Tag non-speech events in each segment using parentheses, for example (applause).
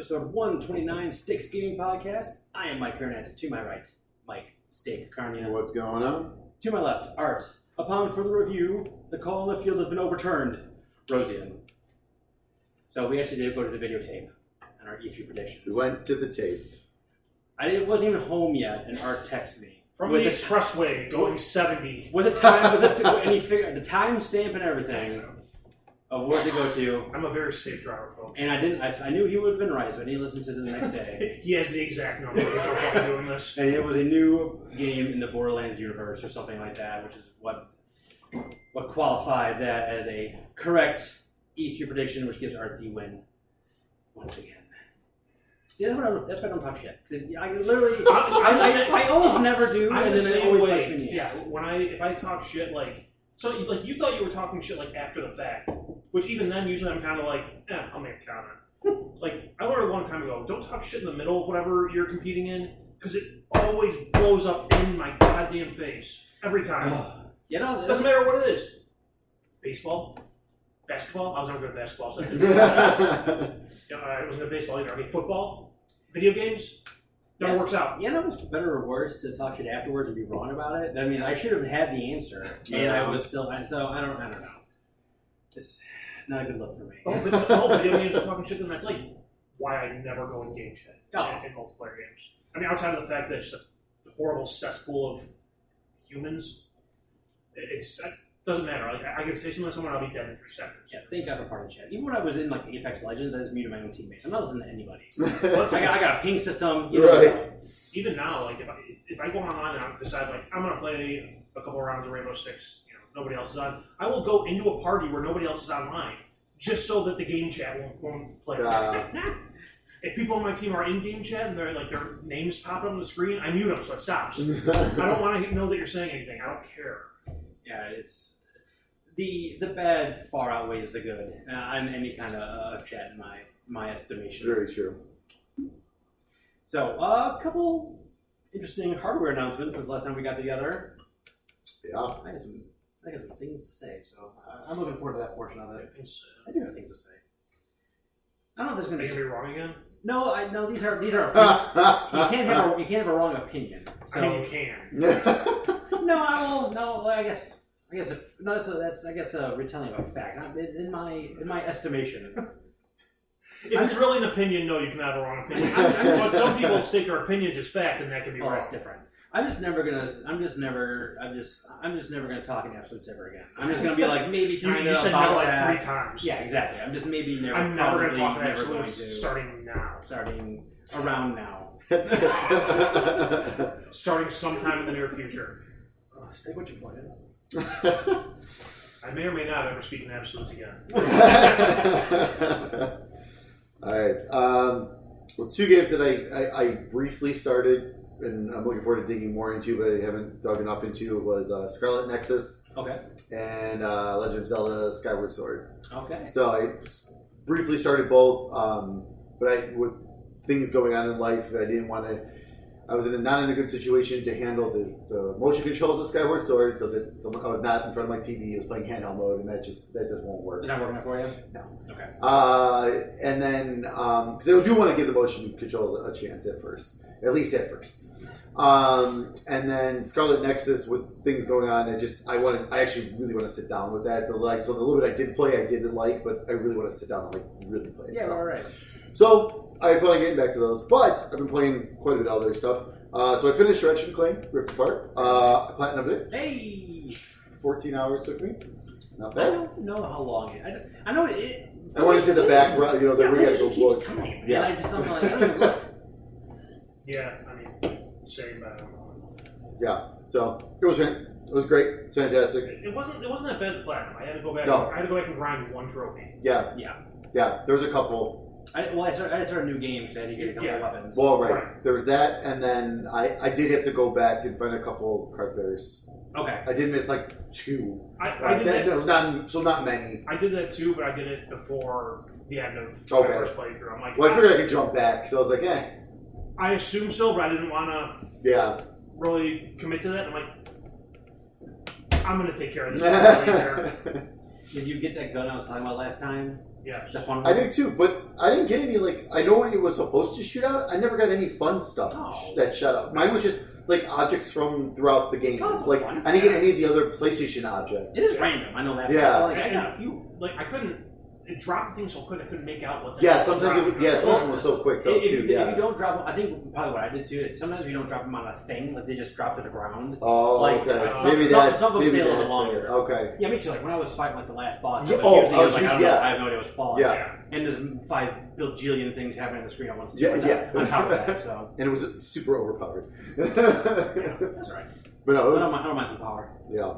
episode 129 Sticks Gaming Podcast. I am Mike Kernett. To my right, Mike Steak Carnia. What's going on? To my left, Art. Upon further review, the call in the field has been overturned. Rosian. So we actually did go to the videotape on our E3 predictions. We went to the tape. I it wasn't even home yet, and Art texted me From with the expressway going 70. with a time, with a, and he figured the time stamp and everything of where to go to. I'm a very safe driver, folks. And I didn't. I, I knew he would have been right, so I didn't listen to it the next day. (laughs) He has the exact number. He's doing this. And it was a new game in the Borderlands universe or something like that, which is what what qualified that as a correct E3 prediction, which gives Art the win once again. See, that's, what I, that's why I don't talk shit. I literally, I- I, I, almost never do, I'm and the then it same always way. me Yeah, when I if I talk shit like so like you thought you were talking shit like after the fact, which even then usually I'm kind of like, eh, I'll make a comment. (laughs) like I learned a long time ago, don't talk shit in the middle of whatever you're competing in because it always blows up in my goddamn face every time. You know, Doesn't matter what it is. Baseball, basketball. I was not good at basketball. So (laughs) Yeah, I wasn't good at baseball either. I mean, football, video games, never Yeah. works out. You know, it's better or worse to talk shit afterwards and be wrong about it. I mean, I should have had the answer, and I uh-huh. was still. So I don't. I don't know. It's not a good look for me. The whole, vid- the whole video games are talking shit, then that's like why I never go in game chat Oh. in, in multiplayer games. I mean, outside of the fact that it's just a horrible cesspool of humans, it- it's it doesn't matter. Like I I can say something to someone, I'll be dead in three seconds. Yeah, thank God for party chat. Even when I was in like Apex Legends, I just muted my own teammates. I'm not listening to anybody. (laughs) Let's- I got, I got a ping system. You know, Right. so- Even now, like if I if I go online and I decide like I'm gonna play a couple rounds of Rainbow Six, you know, nobody else is on, I will go into a party where nobody else is online, just so that the game chat won't, won't play. Uh, (laughs) if people on my team are in game chat and they're like their names pop up on the screen, I mute them so it stops. (laughs) I don't want to know that you're saying anything. I don't care. Yeah, it's the the bad far outweighs the good uh, on any kind of uh, chat in my my estimation. Very true. So uh, a couple interesting hardware announcements since last time we got together. Yeah. I have some, I have some things to say, so uh, I'm looking forward to that portion of it. I do have things to say. I don't know if there's Are going to gonna be. be wrong again? No, I no. These are these are. (laughs) you can't have a you can't have a wrong opinion. So I mean, you can. (laughs) no, I will. No, I guess. I guess if, no. That's a, that's I guess a retelling of a fact. Not in, my in my estimation. (laughs) If it's really an opinion, no, you can have a wrong opinion. I'm- I'm but some people state their opinions as fact, and that can be Oh, wrong. that's different. I'm just never gonna. I'm just never. I'm just. I'm just never gonna talk in absolutes ever again. I'm just gonna be like maybe You, kind you of said about no like that. three times. Yeah, exactly. I'm just maybe never. I'm never going to talk in never going absolutes to starting now. starting around now. (laughs) Starting sometime in the near future. Uh, oh, stay what you wanted. I may or may not ever speak in absolutes again. (laughs) All right. Um, well, two games that I, I, I briefly started, and I'm looking forward to digging more into, but I haven't dug enough into, was uh, Scarlet Nexus Okay. and uh, Legend of Zelda Skyward Sword. Okay. So I briefly started both, um, but I with things going on in life, I didn't want to. I was in a, not in a good situation to handle the, the motion controls of Skyward Sword, so that so I was not in front of my TV. I was playing handheld mode, and that just that just won't work. Is that working for you? No. Okay. Uh, and then because I do want to give the motion controls a chance at first, at least at first. Um, and then Scarlet Nexus with things going on, I just I wanted I actually really want to sit down with that. The like so the little bit I did play I didn't like, but I really want to sit down and like really play it. Yeah. so. All right. So I plan on getting back to those, but I've been playing quite a bit of other stuff. Uh, so I finished Ratchet and Clank Rift Apart. Uh, I platinumed it. Hey. 14 hours took me. Not bad. I bad. don't know how long it. I, don't- I know it. I went into the back, you know, the yeah, where you had to Blizzard go keeps look. time. Yeah. And I just I'm like I don't even look. (laughs) Yeah, I mean, same. But I don't know. Yeah. So it was fan- it was great. It's fantastic. It, it wasn't. It wasn't that bad. Platinum. I had to go back. No. I had to go back and grind one trophy. Yeah. Yeah. Yeah. There was a couple. I, well, I started, I started a new game because I had to get a couple Yeah. of weapons. Well, right. Right. There was that, and then I, I did have to go back and find a couple card bearers. okay. I did miss like two. I, I did that- that. no, not so not many. I did that too, but I did it before the end of Okay. my first playthrough. I'm like, Well, I figured I could jump back, so I was like, eh, I assume so, but I didn't want to yeah. really commit to that. I'm like, I'm gonna take care of this. later. (laughs) Did you get that gun I was talking about last time? Yeah. The fun I one. did too, but I didn't get any like I know what it was supposed to shoot out. I never got any fun stuff Oh. that shut out. Mine was just like objects from throughout the game. That's like fun. I didn't get any of the other PlayStation objects. It is random. I know that. Yeah. But, like, I got a few. Like I couldn't. It dropped things so quick I couldn't make out what. the Yeah, was sometimes it would, yeah, some of them were so quick though If, if, too. if Yeah. you don't drop, them, I think probably what I did too is sometimes you don't drop them on a thing, like they just drop to the ground. Oh, like, okay. uh, maybe some- that's some of them maybe stay a little that's longer. it. Okay. Yeah, me too. Like when I was fighting like the last boss, Yeah, I was oh, using I it, was like, I, using- know, yeah. I have no idea what's falling. Yeah. And there's five bajillion things happening on the screen at once. Too, Yeah, yeah. On top of that, so (laughs) And it was super overpowered. that's right. (laughs) But no, I it don't, mind, I was, don't mind some power. yeah.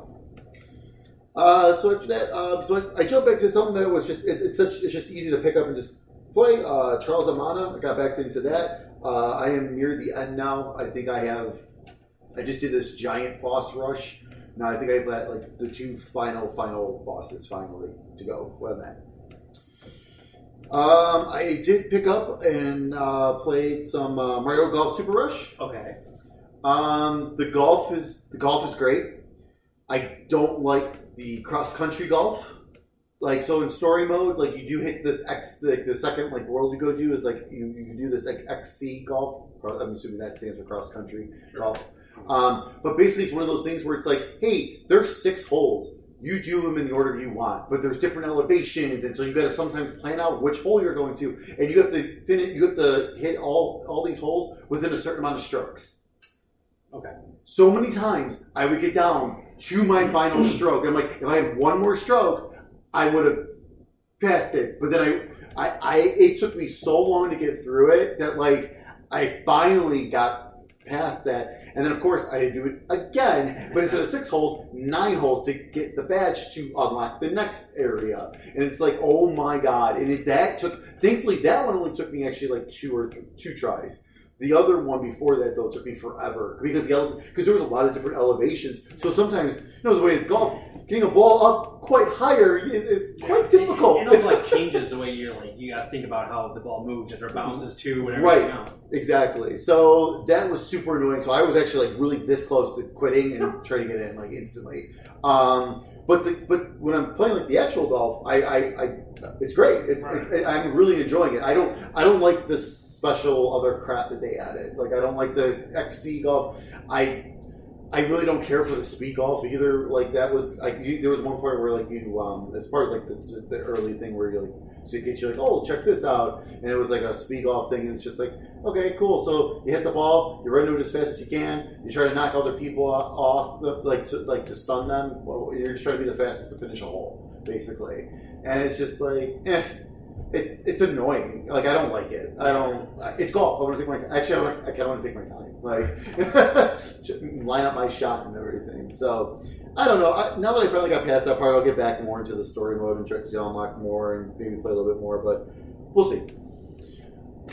Uh, so after that, um, so I, I jumped back to something that was just it, it's such it's just easy to pick up and just play. Uh, Charles Amana, I got back into that. Uh, I am near the end now. I think I have. I just did this giant boss rush. Now I think I have that like the two final final bosses finally to go. What am that? Um, I did pick up and uh, played some uh, Mario Golf Super Rush. Okay. Um, the golf is the golf is great. I don't like the cross country golf. Like so in story mode, like you do hit this X the, the second like world you go to is like you, you do this like XC golf. I'm assuming that stands for cross country golf. Um, but basically it's one of those things where it's like, hey, there's six holes. You do them in the order you want, but there's different elevations, and so you got to sometimes plan out which hole you're going to, and you have to finish. You have to hit all all these holes within a certain amount of strokes Okay. so many times I would get down to my final stroke. And I'm like, if I had one more stroke, I would have passed it. But then I, I, I, it took me so long to get through it that like I finally got past that. And then of course I had to do it again, but instead of six holes, nine holes to get the badge to unlock the next area. And it's like, oh my god! And it, that took. Thankfully, that one only took me actually like two or th- two tries. The other one before that though took me forever because the because there was a lot of different elevations. So sometimes you know the way it's golf, getting a ball up quite higher is, is quite difficult. And, and also like changes the way you're like you got to think about how the ball moves if it bounces to and Right. else. exactly. So that was super annoying. So I was actually like really this close to quitting and (laughs) trying to get in like instantly. Um, but the, but when I'm playing like the actual golf, I, I, I it's great. It's, Right. it, I'm really enjoying it. I don't I don't like this special other crap that they added. Like I don't like the XC golf. I I really don't care for the speed golf either. Like that was like you, there was one point where like you um as part of like the, the early thing where you're like so you get you like oh check this out and it was like a speed golf thing and it's just like okay cool so you hit the ball you run to it as fast as you can you try to knock other people off like to like to stun them you're just trying to be the fastest to finish a hole basically and it's just like eh it's it's annoying. Like I don't like it. I don't. It's golf. I want to take my time. Actually, I, want, I kind of want to take my time. Like (laughs) line up my shot and everything. So I don't know. I, now that I finally got past that part, I'll get back more into the story mode and try to unlock more and maybe play a little bit more. But we'll see.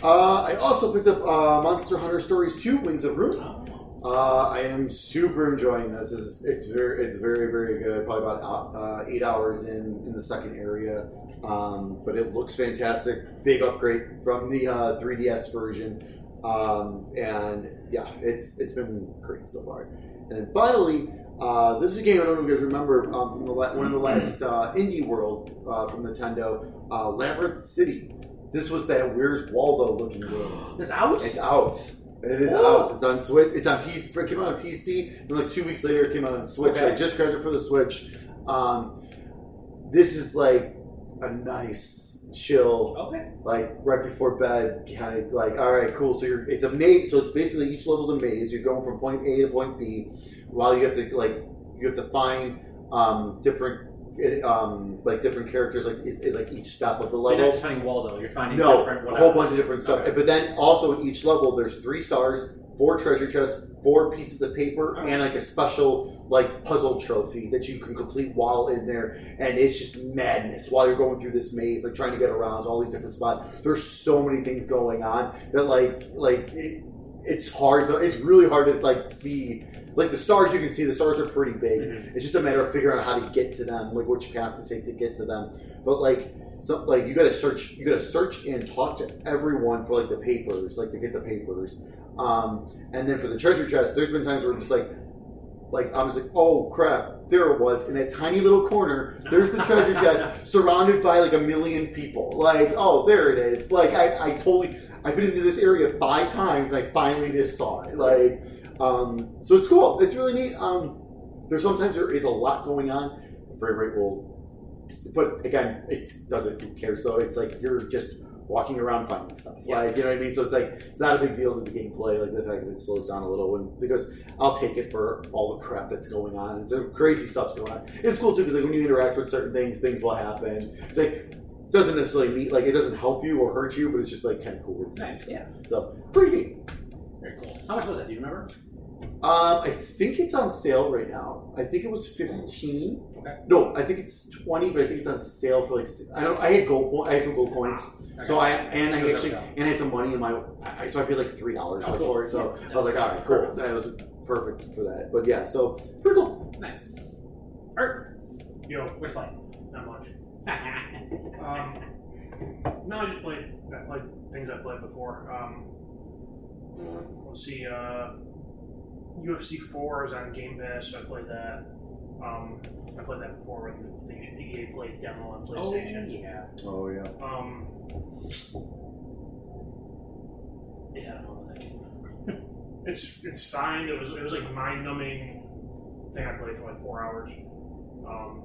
Uh, I also picked up uh, Monster Hunter Stories 2: Wings of Ruin. Uh, I am super enjoying this. this is, it's very, it's very, very good. Probably about uh, eight hours in in the second area, um, but it looks fantastic. Big upgrade from the uh, 3DS version, um, and yeah, it's it's been great so far. And then finally, uh, this is a game I don't know if you guys remember um, from the la- one of the last uh, Indie World uh, from Nintendo, uh, Labyrinth City. This was that Where's Waldo looking game. It's out. It's out. It is Whoa. out. It's on Switch. It's on PC. It came out on PC. And like two weeks later, it came out on Switch. Okay. I just grabbed it for the Switch. Um, this is like a nice, chill, okay. like right before bed kind of like. All right, cool. So you're. It's a maze. So it's basically each level's a maze. You're going from point A to point B, while you have to like you have to find um, different. Um, like different characters, like is, is like each step of the level. So you're not just finding Waldo. You're finding No, different a whole bunch of different stuff. Okay. But then also in each level, there's three stars, four treasure chests, four pieces of paper, Okay. and like a special like puzzle trophy that you can complete while in there. And it's just madness while you're going through this maze, like trying to get around all these different spots. There's so many things going on that like like it, it's hard. So it's really hard to like see. Like the stars, you can see the stars are pretty big. Mhm. It's just a matter of figuring out how to get to them, like which path to take to get to them. But like, so like you got to search, you got to search and talk to everyone for like the papers, like to get the papers. Um, and then for the treasure chest, there's been times where I'm just like, like I was like, oh crap, there it was in that tiny little corner. There's the treasure (laughs) chest, surrounded by like a million people. Like, oh, there it is. Like I, I totally, I've been into this area five times, and I finally just saw it. Like, um, so it's cool. It's really neat. Um, there's sometimes there is a lot going on. The frame rate will, but again, it doesn't who cares. So it's like you're just walking around finding stuff. Yeah. Like you know what I mean. So it's like it's not a big deal to the gameplay. Like the fact that it slows down a little when because I'll take it for all the crap that's going on. And so crazy stuff's going on. It's cool too because like when you interact with certain things, things will happen. It's like doesn't necessarily mean like it doesn't help you or hurt you, but it's just like kind of cool. It's Nice, yeah. So pretty neat. Very cool. How much was that? Do you remember? Um, I think it's on sale right now. I think it was fifteen. Okay. No, I think it's twenty, but I think it's on sale for like I don't. I had gold. I had some gold coins. So I and I actually and I had some money in my. I, so I paid like three dollars Oh, for it. So Yeah. I was like, all right, cool. That was perfect for that. But yeah, so pretty cool. Nice. Art, Yo, where's playing? not much. (laughs) Um, no, I just played. I played things I played before. Um, let's see. Uh, UFC 4 is on Game Pass. So I played that. Um, I played that before with the, the EA Play demo on PlayStation. Oh, yeah. Oh yeah. Um, yeah, I don't know that game. (laughs) it's it's fine. It was it was like mind numbing thing I played for like four hours. Um,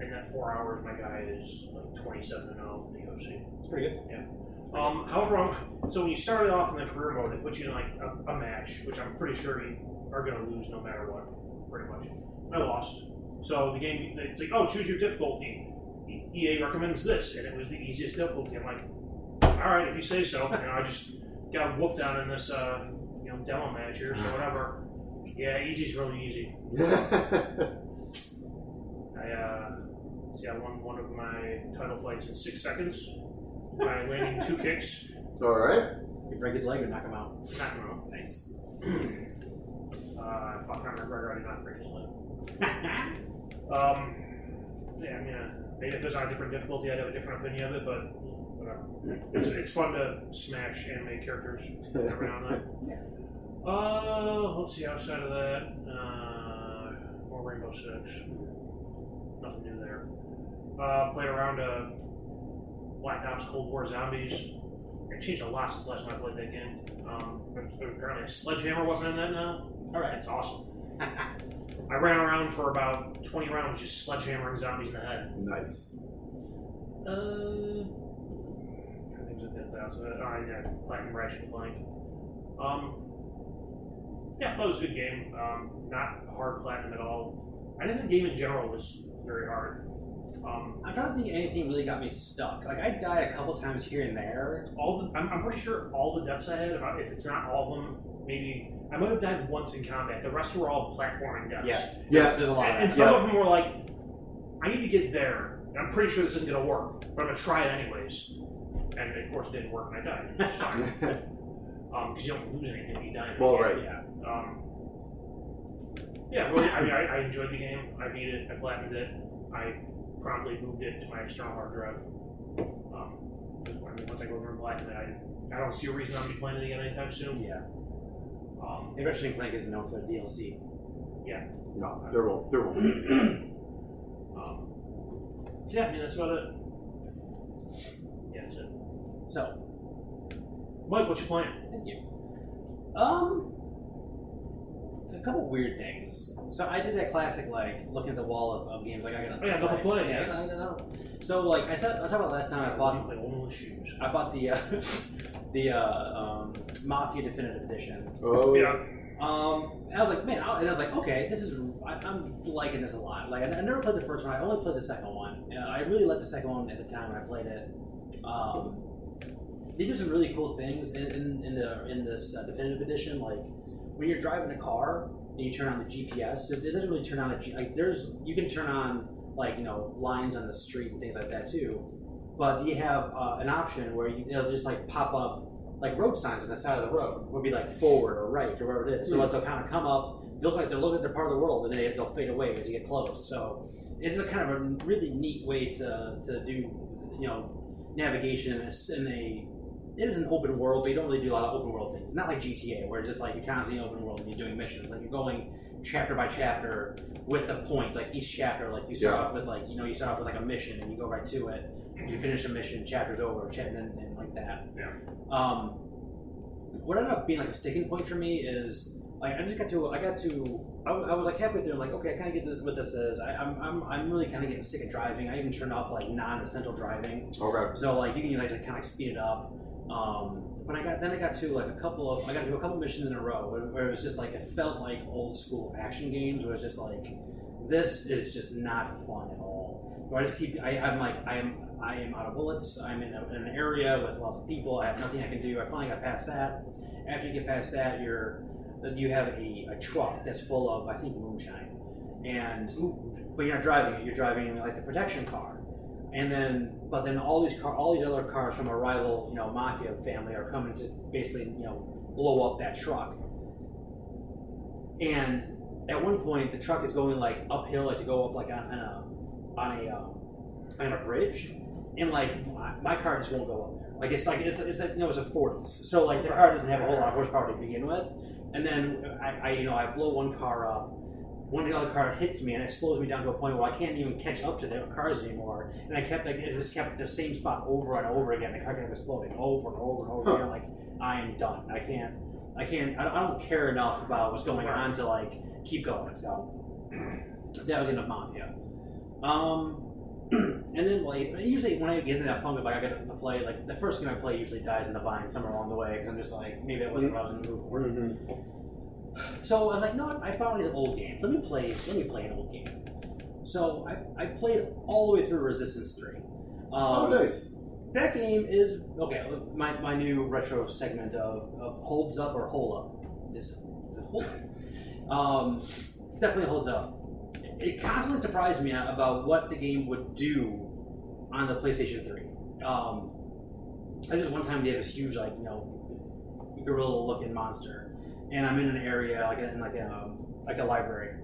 in that four hours, my guy is like twenty seven and zero in the UFC. It's pretty good. Yeah. Um, however, um, so when you started off in the career mode, they put you in like a, a match, which I'm pretty sure you are going to lose no matter what, pretty much. I lost. So the game, it's like, oh, choose your difficulty. E- EA recommends this, and it was the easiest difficulty. I'm like, all right, if you say so. You know, I just got whooped out in this, uh, you know, demo match here, so whatever. Yeah, easy's really easy. (laughs) I uh, see, I won one of my title fights in six seconds by landing two kicks. all right. You break his leg or knock him out. Knock him out. Nice. (clears throat) Uh, I fought Conor McGregor. I did not break his leg. Um, yeah, I mean, uh, maybe if there's on a different difficulty, I'd have a different opinion of it, but whatever. It's, it's fun to smash anime characters every now and then. Uh, let's see, outside of that, uh, more Rainbow Six. Nothing new there. Uh, played around uh, Black Ops Cold War Zombies. It changed a lot since last time I played that game. Um, there's, there's apparently a sledgehammer weapon in that now. Alright, it's awesome. (laughs) I ran around for about 20 rounds just sledgehammering zombies in the head. nice. Uh, I think that that's it. Yeah, Platinum Ratchet and Clank. Um, yeah, I thought it was a good game. Um, not hard platinum at all. I didn't think the game in general was very hard. Um, I'm trying to think anything really got me stuck. Like I died a couple times here and there. all the, I'm, I'm pretty sure all the deaths I had, if, I, if it's not all of them, maybe I might have died once in combat. The rest were all platforming deaths. Yeah. Yeah. There's, there's a lot And, of and some Yeah. of them were like, I need to get there. And I'm pretty sure this isn't going to work, but I'm going to try it anyways. And of course, it didn't work, and I died. Which is fine. Because you don't lose anything when you die. in the Well, game. right. Yeah. Um, yeah, really, I mean, I, I enjoyed the game. I beat it. I platinumed it. I promptly moved it to my external hard drive. Um, 'cause, I mean, once I go over and platinum it, I, I don't see a reason I'm going to be playing it again anytime soon. yeah. Um, Maybe Ratchet and Clank is known for the DLC. Yeah. No, there won't. There won't. (clears throat) um, so yeah, I mean, that's about it. Yeah, that's it. So, Mike, what you playing? thank you. Um, it's a couple weird things. So I did that classic like looking at the wall of, of games like I got. Oh, yeah, nothing to play, Yeah, yeah. I don't know. So like I said, I talked about last time I bought play Woman with Shoes. I bought the uh, (laughs) the uh, um, Mafia Definitive Edition. Oh Yeah. Um, and I was like, man, I, and I was like, okay, this is I, I'm liking this a lot. Like, I, I never played the first one. I only played the second one. Uh, I really liked the second one at the time when I played it. Um, they do some really cool things in, in, in the in this uh, definitive edition. Like when you're driving a car and you turn on the GPS, it, it doesn't really turn on a G, like there's you can turn on like you know lines on the street and things like that too. But you have uh, an option where you, it'll just like pop up like road signs on the side of the road would be like forward or right or wherever it is. So like they'll kind of come up, they look like they're looking at their part of the world, and they, they'll fade away as you get close. So it's a kind of a really neat way to, to do you know navigation in a, in a it is an open world, but you don't really do a lot of open world things. It's not like GTA where it's just like you're constantly open world and you're doing missions. Like you're going chapter by chapter with a point. Like each chapter, like you start Yeah. off with like you know you start off with like a mission and you go right to it. You finish a mission, chapter's over, chat and, and like that. Yeah. Um, what ended up being like a sticking point for me is like I just got to I got to I was, I was like halfway through and like okay I kind of get this, what this is I, I'm, I'm I'm really kind of getting sick of driving I even turned off like non-essential driving Okay. so like you can like kind of like speed it up um, but I got then I got to like a couple of I got to do a couple missions in a row where, where it was just like it felt like old school action games where it's just like this is just not fun at all. Where I just keep I, I'm like I am I am out of bullets. I'm in, a, in an area with lots of people. I have nothing I can do. I finally got past that. After you get past that you're you have a, a truck that's full of I think moonshine. And but you're not driving it. You're driving like the protection car and then but then all these car all these other cars from a rival you know mafia family are coming to basically you know blow up that truck. And at one point the truck is going like uphill like to go up like on, on a on a um, on a bridge. And like my, my car just won't go up there. Like it's like it's it's you know it's a 40s so like the car doesn't have a whole lot of horsepower to begin with. And then I, I you know I blow one car up one other car hits me and it slows me down to a point where I can't even catch up to the cars anymore. And I kept like it just kept the same spot over and over again. The car kept exploding over and over and over Huh. again. Like I am done. I can't. I can't. I don't, care enough about what's going on to like keep going. So (clears throat) that was enough mafia. Um, (clears throat) and then like usually when I get into that funk of like I get to play like the first game I play usually dies in the vine somewhere along the way because I'm just like maybe that wasn't what I was in the mood for. Mhm. So I was like, no, I bought these old games. Let me play. Let me play an old game. So I, I played all the way through Resistance Three. Um, Oh, nice. That game is okay. My, my new retro segment of, of holds up or hole up is hold up. Um, definitely holds up. It constantly surprised me about what the game would do on the PlayStation Three. Um, I just one time they had this huge like you know gorilla looking monster, and I'm in an area like in like a like a library,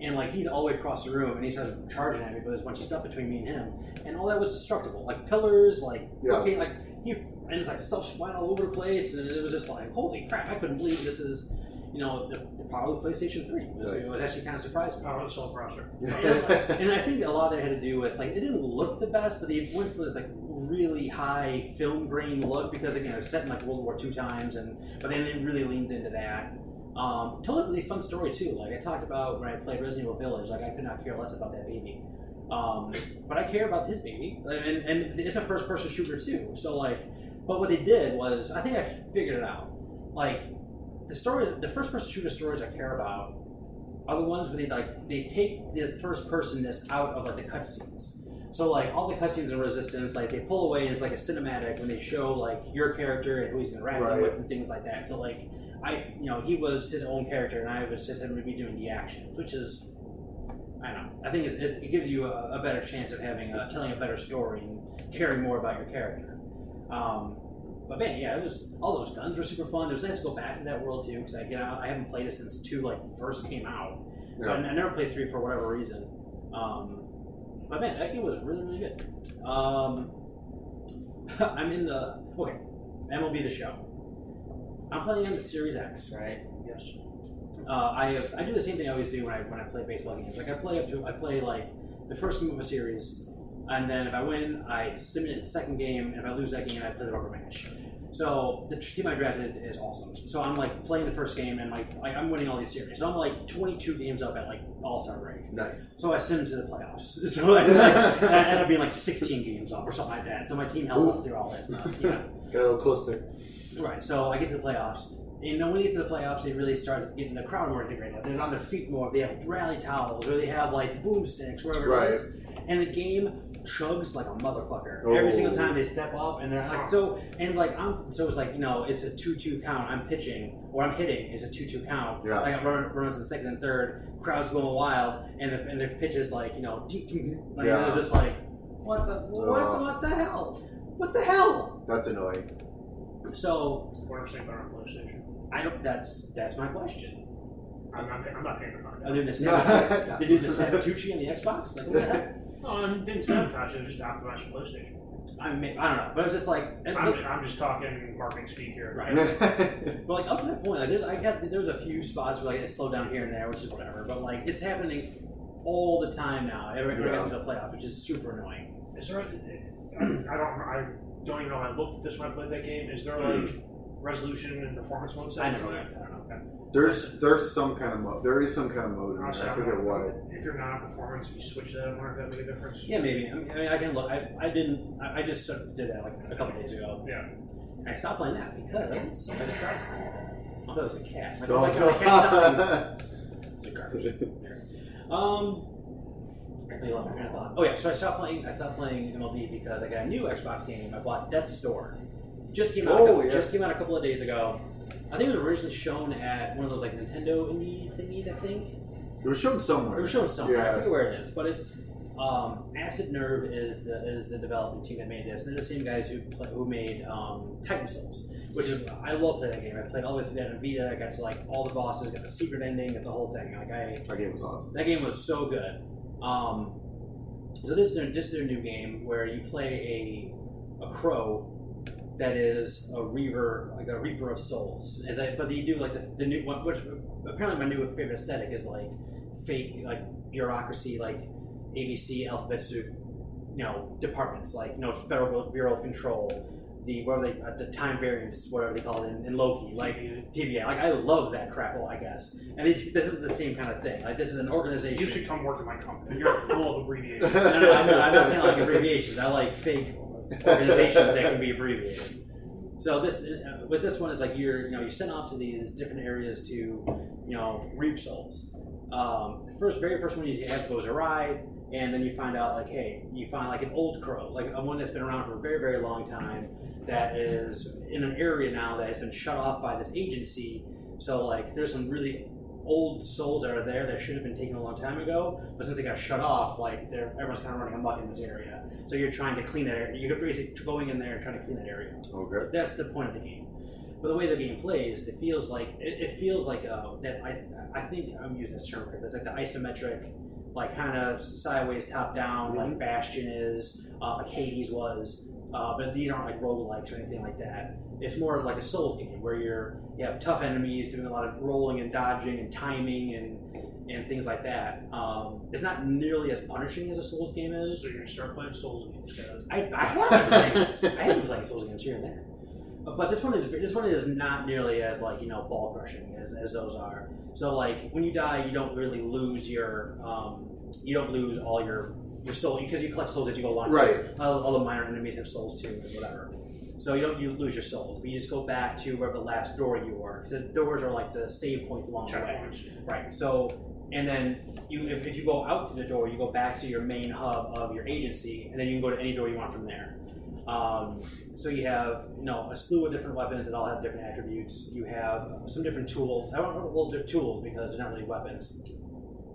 and like he's all the way across the room, and he starts charging at me, but there's a bunch of stuff between me and him, and all that was destructible, like pillars, like Yeah. okay, like he and it's like stuff's flying all over the place, and it was just like holy crap, I couldn't believe this is. You know, the, the power of the PlayStation 3. It was, it was actually kind of surprising. Power of the cell processor. and I think a lot of it had to do with like it didn't look the best, but they went for this like really high film grain look because again it was set in like World War II times, and but then they really leaned into that. Um, told a really fun story too. Like I talked about when I played Resident Evil Village, like I could not care less about that baby, um, but I care about his baby, and, and it's a first person shooter too. So like, but what they did was I think I figured it out. Like the story, the first person shooter stories I care about are the ones where they like they take the first personness out of like the cutscenes. So like all the cutscenes in Resistance, like they pull away and it's like a cinematic when they show like your character and who he's interacting Right. with and things like that. So like I, you know, he was his own character and I was just him to be doing the action, which is I don't know. I think it gives you a, a better chance of having a, telling a better story and caring more about your character. Um, but man, yeah, it was all those guns were super fun. It was nice to go back to that world too because I get out. I haven't played it since two like first came out, so I, Yeah. I never played three for whatever reason. Um, but man, that game was really really good. Um, (laughs) I'm in the okay MLB the Show. I'm playing on the Series X, right? Yes. Uh, I have, I do the same thing I always do when I when I play baseball games. Like I play up to I play like the first game of a series, and then if I win, I submit the second game, and if I lose that game, I play the rubber match. So the team I drafted is awesome. So I'm like playing the first game, and like, like I'm winning all these series. So I'm like 22 games up at like All Star break. nice. So I send them to the playoffs. (laughs) So I, like, I ended up being like 16 games up or something like that. So my team held up through all that stuff. Yeah. (laughs) Got a little closer. Right. So I get to the playoffs. And then when they get to the playoffs, they really start getting the crowd more integrated. They're on their feet more. They have rally towels, or they have like boomsticks, or whatever Right. it is. And the game chugs like a motherfucker Oh. every single time they step up, and they're like so. And like I'm so it's like you know it's a two-two count. I'm pitching or I'm hitting is a two-two count. Yeah. Like I'm running runs in the second and third. Crowd's going wild, and the, and their pitch is like you know, (laughs) like Yeah. it's just like what the what Uh. what the hell what the hell. That's annoying. So What I'm saying better on PlayStation. I don't. That's that's my question. I'm not. I'm not paying to find Are out. they the No. Sabotage? (laughs) they do the Sabatucci on the Xbox? Like what the heck? (laughs) Oh, and didn't sabotage it. Just optimized for PlayStation. I mean, I don't know, but it's just like, I'm, I'm just talking marketing speak here. Right. (laughs) but like up to that point, like there's, I got there was a few spots where like it slowed down here and there, which is whatever. But like it's happening all the time now. Every, every Yeah. after the playoff, which is super annoying. Is there? I don't. I don't even know. I looked at this when I played that game. Is there like (clears throat) resolution and performance mode I settings? never on went. it? I don't know. There's there's some kind of mode. There is some kind of mode in Honestly, there. I forget what. If you're not on performance, you switch that. I wonder if that make a difference. Yeah, maybe. I mean, I, mean, I can look. I, I didn't. I, I just sort of did that like a couple days ago. Yeah. And I stopped playing that because I stopped. I thought it was a cat. My, No, my, my cat's not It's a garbage. Um, I completely lost my thought. Oh yeah, so I stopped playing. I stopped playing MLB because I got a new Xbox game. I bought Death's Door. Just came out. Oh, couple, yeah. Just came out a couple of days ago. I think it was originally shown at one of those like Nintendo indie thingies. I think It was shown somewhere. it was shown somewhere. I forget where it is, but it's um, Acid Nerve is the is the development team that made this. And they're the same guys who play, who made um, Titan Souls, which is I love playing that game. I played all the way through that on Vita. I got to like all the bosses, got the secret ending, got the whole thing. Like I That game was awesome. that game was so good. Um, so this is their, this is their new game where you play a a crow that is a reaver, like a reaper of souls. As I, but they do like the, the new one, which apparently my new favorite aesthetic is like fake like bureaucracy, like ABC alphabet soup, you know, departments like you know Federal Bureau of Control. The whatever they uh, the time variance, whatever they call it in, in Loki, like TVA. Like I love that crap. Well, I guess, and it, this is the same kind of thing. Like this is an organization. You should come work at my company. You're full of abbreviations. (laughs) No, no, I'm, not, I'm not saying like abbreviations. I like fake (laughs) organizations that can be abbreviated. So this, uh, with this one, is like you're, you know, you're sent off to these different areas to, you know, reap souls. Um, the first, very first one you have goes awry, and then you find out like, hey, you find like an old crow, like a one that's been around for a very, very long time, that is in an area now that has been shut off by this agency. So like, there's some really old souls that are there that should have been taken a long time ago, but since they got shut off, like they're everyone's kind of running amok in this area. So you're trying to clean that area. You're basically going in there and trying to clean that area. Okay. That's the point of the game. But the way the game plays, it feels like it, it feels like uh, that. I I think I'm using this term correctly. It's like the isometric, like kind of sideways, top down, like Bastion is, uh, like Hades was. Uh, but these aren't like roguelikes or anything like that. It's more like a Souls game where you're you have tough enemies doing a lot of rolling and dodging and timing and and things like that. Um, it's not nearly as punishing as a Souls game is. So you're gonna start playing Souls games. guys. I, I have been playing, I have been playing Souls games here and there, but this one is this one is not nearly as like you know ball crushing as, as those are. So like when you die, you don't really lose your um, you don't lose all your your soul because you collect souls as you go along. So Right. all, all the minor enemies have souls too, and whatever. So you don't you lose your souls, but you just go back to wherever the last door you were. Because the doors are like the save points along the way. Checkpoints. Right. So, and then you, if, if you go out through the door, you go back to your main hub of your agency, and then you can go to any door you want from there. Um, so you have, you know, a slew of different weapons that all have different attributes. You have some different tools. I don't know, well, they're tools because they're not really weapons.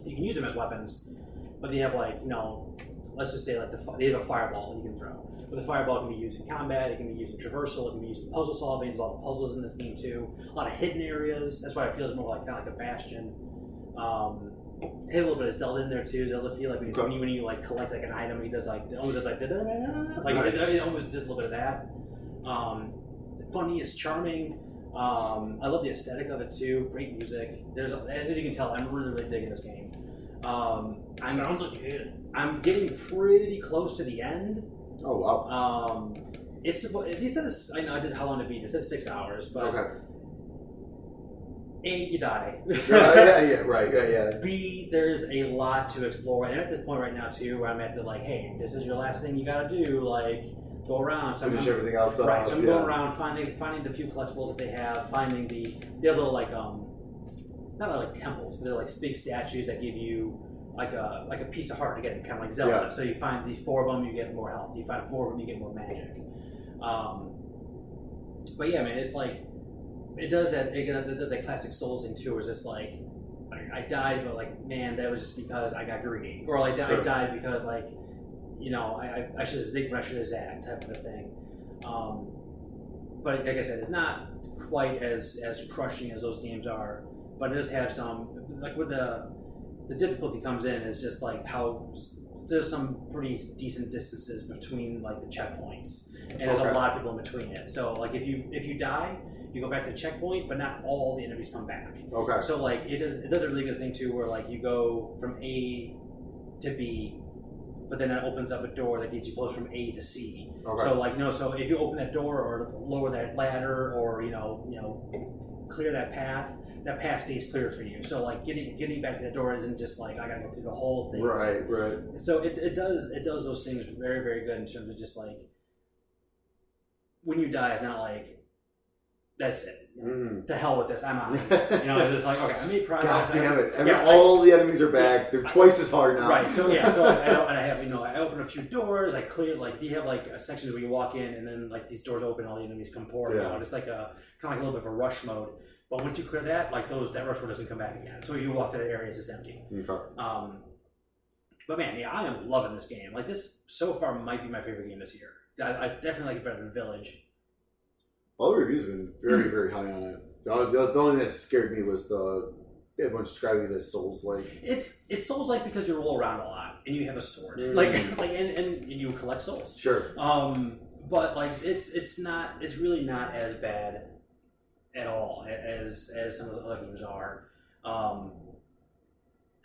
You can use them as weapons, but they have like, you know, let's just say like the they have a fireball that you can throw. But the fireball can be used in combat. It can be used in traversal. It can be used in puzzle solving. There's a lot of puzzles in this game too. A lot of hidden areas. That's why it feels more like kind of like a bastion. Um, a little bit of Zelda in there too. Zelda feel like when you, Okay. when you, when you like collect like an item, he does like it almost does like da da da da. Like Nice. it, almost does a little bit of that. Um, funny, it's charming. Um, I love the aesthetic of it too. Great music. There's as you can tell, I'm really really digging this game. Um, I'm Sounds like you hate it. I'm getting pretty close to the end. Oh wow. Um, it's he says I know I did how long to beat. It says six hours, but Okay. a you die. yeah, yeah, yeah, (laughs) right, yeah, yeah. B, there's a lot to explore. And I'm at the point right now too where I'm at the like, hey, this is your last thing you gotta do. Like, go around. So I'm- Finish everything else off. Right, so I'm yeah. going around finding finding the few collectibles that they have, finding the they have little like um not like temples, but they're like big statues that give you like a like a piece of heart to get kind of like Zelda. Yeah. So you find these four of them, you get more health. You find four of them, you get more magic. Um, but yeah, man, it's like it does that. It does it does that classic Souls thing too, where it's just like. I died, but like, man, that was just because I got greedy, or like I died because like, you know, I, I, I should have zigged, I should have zagged, type of a thing. Um, but like I said, it's not quite as as crushing as those games are. But it does have some like with the the difficulty comes in is just like how there's some pretty decent distances between like the checkpoints, and there's Okay. a lot of people in between it. So like if you if you die, you go back to the checkpoint, but not all the enemies come back. Okay. So like it does it does a really good thing too, where like you go from A to B, but then it opens up a door that gets you close from A to C. Okay. So like you know, so if you open that door or lower that ladder or you know you know clear that path, that path stays clear for you. So like getting getting back to that door isn't just like I gotta go through the whole thing. right. Right. So it, it does it does those things very very good in terms of just like when you die, it's not like that's it. You know, Mm. To hell with this, I'm out. (laughs) you know, it's like okay, I made progress. God damn it! I mean, Yeah, I- all the enemies are back. They're twice as hard now. Right. So yeah. So (laughs) I, and I have you know I open a few doors. I clear like you have like uh, sections where you walk in and then like these doors open, all the enemies come pouring Yeah. out. It's like a kind of like a little bit of a rush mode. But once you clear that, like those that rush mode doesn't come back again. So you walk through that area, it's empty. Okay. Um, but man, yeah, I am loving this game. Like this so far might be my favorite game this year. I, I definitely like it better than Village. All the reviews have been very, very high on it. The, the, the only thing that scared me was the everyone describing it as Souls like. It's it's souls like because you roll around a lot and you have a sword, Mm. like (laughs) like and, and you collect souls. Sure. Um, but like it's it's not it's really not as bad at all as as some of the other games are. Um,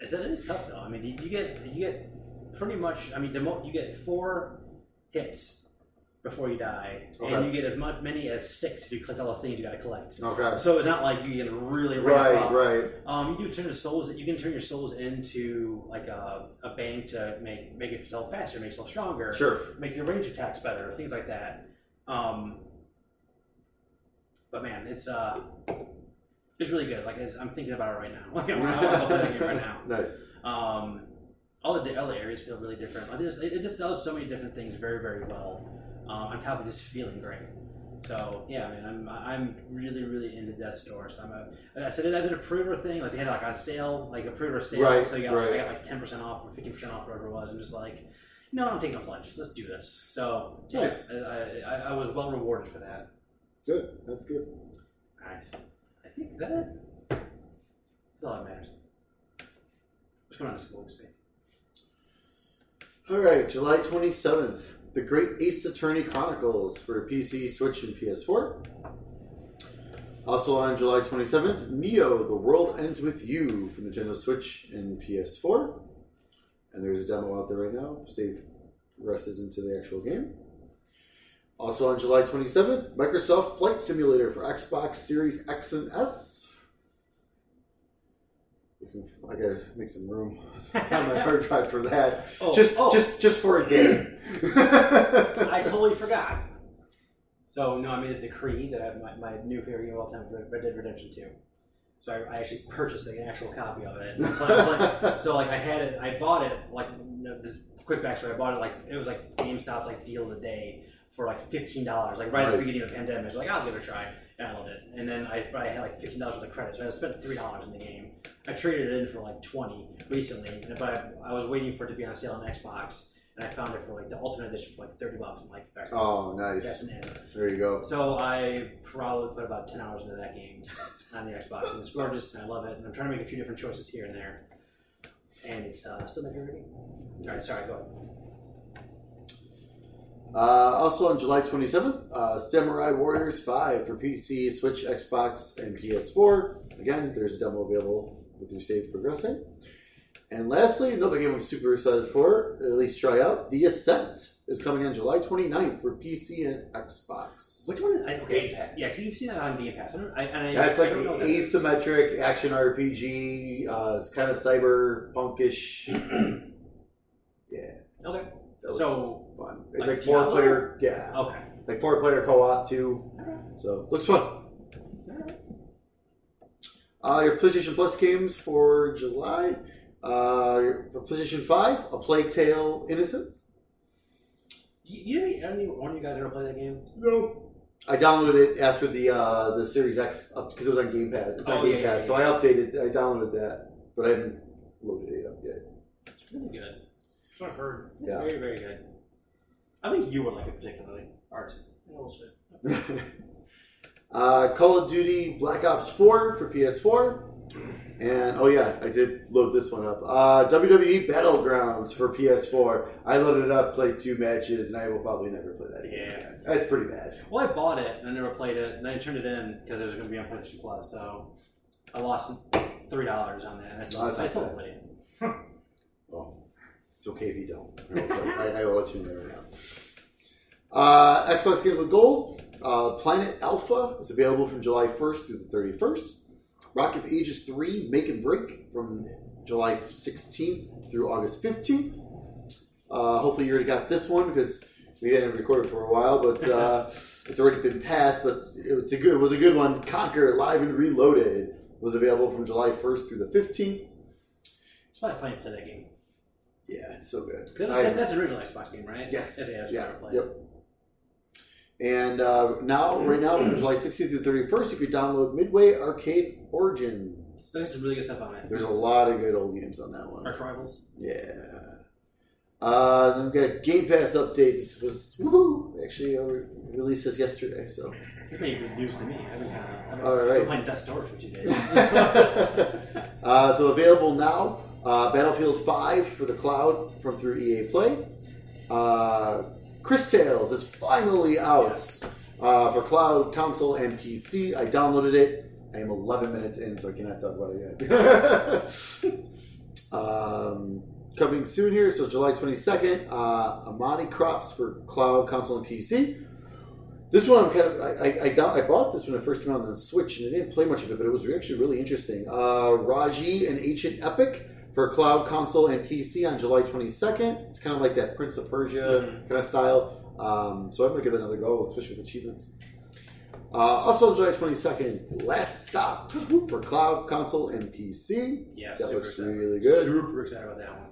it's, it is tough though. I mean, you, you get you get pretty much. I mean, the mo- you get four hits before you die, Okay. and you get as much many as six if you collect all the things you got to collect. Okay. So it's not like you can really ramp Right. up. Right. Um, you do turn the souls. You can turn your souls into like a, a bank to make make yourself faster, make yourself stronger Sure. make your range attacks better, things like that. Um, but man, it's uh, it's really good. Like I'm thinking about it right now. (laughs) Like I'm, I want to play that game right now. (laughs) Nice. Um, all the all the areas feel really different. It, it just does so many different things very very well. Um, on top of just feeling great. So yeah, man, I'm I'm really really into Death's Door. So I'm a I said I did a pre-order thing. Like they had like on sale, like a pre-order sale. Right, so you got, right. I got like ten percent off or fifteen percent off, whatever it was. I'm just like, no, I'm taking a plunge. Let's do this. So Nice. I, I, I was well rewarded for that. Good. That's good. Nice. I think that that's all that matters. What's going on in school this week? All right. July twenty seventh. The Great Ace Attorney Chronicles for PC, Switch, and PS4. Also on July 27th, Neo: The World Ends with You for Nintendo Switch and PS4. And there's a demo out there right now. Save progresses into the actual game. Also on July 27th, Microsoft Flight Simulator for Xbox Series X and S. I gotta make some room (laughs) on my hard drive for that. Oh, just, oh. just, just for a day. (laughs) (laughs) I totally forgot. So no, I made a decree that I have my, my new favorite game of all time, Red Dead Redemption Two. So I, I actually purchased like, an actual copy of it. so like I had it, I bought it like this quick backstory. I bought it like it was like GameStop's like deal of the day for like fifteen dollars, like right at the beginning of the pandemic. So like I'll give it a try, and it. And then I, I had like fifteen dollars worth of credit, so I spent three dollars in the game. I traded it in for like twenty recently, and but I, I was waiting for it to be on sale on Xbox, and I found it for like the Ultimate Edition for like thirty bucks. I'm like, "All right, oh, nice. that's an end. There you go. So I probably put about ten hours into that game on the Xbox, and it's gorgeous, and I love it. And I'm trying to make a few different choices here and there, and it's uh, still my favorite game. All right, sorry, go ahead. Uh, also on July 27th, uh, Samurai Warriors 5 for PC, Switch, Xbox, and PS4. Again, there's a demo available with your save progressing. And lastly, another game I'm super excited for, at least try out, The Ascent is coming on July 29th for PC and Xbox. Which one is I, okay? Game Pass. Yeah, because you've seen that on Game Pass. I don't, I, and I, That's I like don't know an what that is. isometric action RPG. Uh, it's kind of cyberpunkish. (clears throat) yeah. Okay. So, fun. It's like like four Diablo? player. Yeah. Okay. Like four player co op too. Alright. So looks fun. Uh, your PlayStation Plus games for July. Uh, for PlayStation 5, A Plague Tale Innocence. You, you any one of you guys ever play that game? No. I downloaded it after the uh, the Series X because it was on Game Pass. It's on Oh, Game yeah, Pass, yeah, so I updated. I downloaded that, but I haven't loaded it up yet. It's really good. That's what I heard. It's Yeah. very, very good. I think you would like it particularly, Art. Yeah, we'll see. (laughs) uh, Call of Duty Black Ops 4 for PS4. And oh yeah, I did load this one up. Uh, WWE Battlegrounds for PS4. I loaded it up, played two matches, and I will probably never play that again. Yeah. That's pretty bad. Well, I bought it and I never played it, and I turned it in because it was going to be on PlayStation Plus. So I lost three dollars on that. And I still, No, that's I still bad. played it. Well, it's okay if you don't. I will, tell I, I will let you know right now. Uh, Xbox Game with Gold. Uh, Planet Alpha is available from July 1st through the 31st. Rock of Ages 3 Make and Break from July 16th through August 15th. Uh, hopefully you already got this one because we hadn't recorded for a while, but uh, (laughs) it's already been passed. But it was a good, it was a good one. Conker Live and Reloaded was available from July 1st through the 15th. It's probably fun to play that game. Yeah, it's so good. I- That's, that's the original Xbox game, right? Yes. That's yeah. what I played. Yep. And uh, now, right now, from July 16th through 31st, you can download Midway Arcade Origins. There's some really good stuff on it. There's a lot of good old games on that one. Arch Rivals. Yeah. Uh, then we've got a Game Pass updates. Was woohoo! Actually, uh, released this yesterday. So, This may be good news to me. I've been of I've been, All right. playing Death's Door for two days. (laughs) (laughs) uh, so available now. Uh, Battlefield 5 for the cloud from through EA Play. Uh, Cris Tales is finally out Yes. uh, for cloud, console, and PC. I downloaded it. I am 11 minutes in, so I cannot talk about it yet. (laughs) um, coming soon here, so July 22nd, uh, Amani Crops for cloud, console, and PC. This one I'm kind of I I, I, I bought this when it first came out on the Switch and I didn't play much of it, but it was actually really interesting. Uh, Raji and Ancient Epic for cloud, console, and PC on July 22nd. It's kind of like that Prince of Persia Mhm. kind of style. Um, so I'm gonna give it another go, especially with achievements. Uh, also, July 22nd, Last Stop for cloud, console, and PC. yeah, That looks excited. really good. Super excited about that one.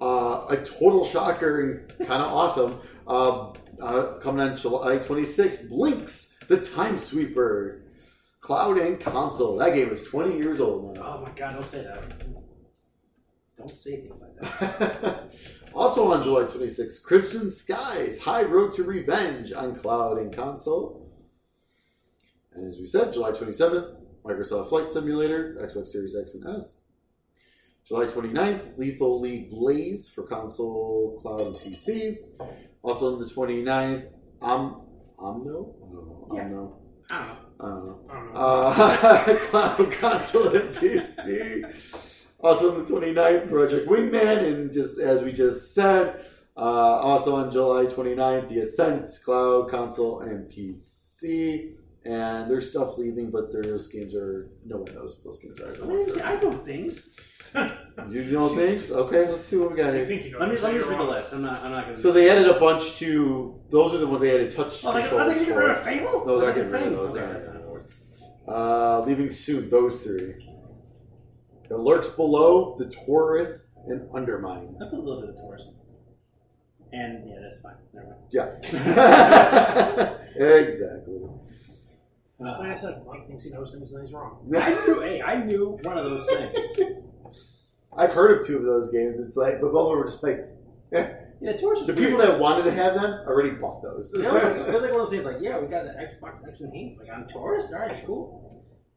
Uh, a total shocker and kind of (laughs) awesome. Uh, uh, coming on July 26th, Blinx, the Time Sweeper. Cloud and console. That game is 20 years old now. Oh my god, don't say that. Don't say things like that. (laughs) also on July 26th, Crimson Skies, High Road to Revenge on cloud and console. And as we said, July 27th, Microsoft Flight Simulator, Xbox Series X and S. July 29th, Lethal League Blaze for console, cloud, and PC. Also on the 29th, Om, Omno? I don't know. Yeah. Omno. I don't know. I don't know. I don't know. Uh, (laughs) cloud console and PC. Also on the 29th, Project Wingman, and just as we just said, uh, also on July 29th, The Ascent, cloud console and PC. And there's stuff leaving, but those games are no one knows what those games are. I, mean, see, I know things. (laughs) You know things? Okay, let's see what we got I here. think you know. Let me so let me just read the wrong. list. I'm not. I'm not gonna. So they added a bunch to. Those are the ones they added touch Oh, like, are controls they getting for. rid of Fable? No, they're That's getting the rid of those. Okay, They're that's getting rid of fine. those. Uh, leaving soon, those three. The Lurks Below, The Touryst, and Undermine. I put a little bit of tourism. And yeah, that's fine. Never mind. Yeah. (laughs) exactly. Like I said, Mike thinks he knows things and he's wrong. I knew. Hey, I knew one of those things. (laughs) I've heard of two of those games. It's like, but both were just like, eh. Yeah, tourists. the people that wanted to have them already bought those. You know, they're like (laughs) one of those things. Like, yeah, we got the Xbox X and enhanced. Like, I'm Touryst. All right, cool.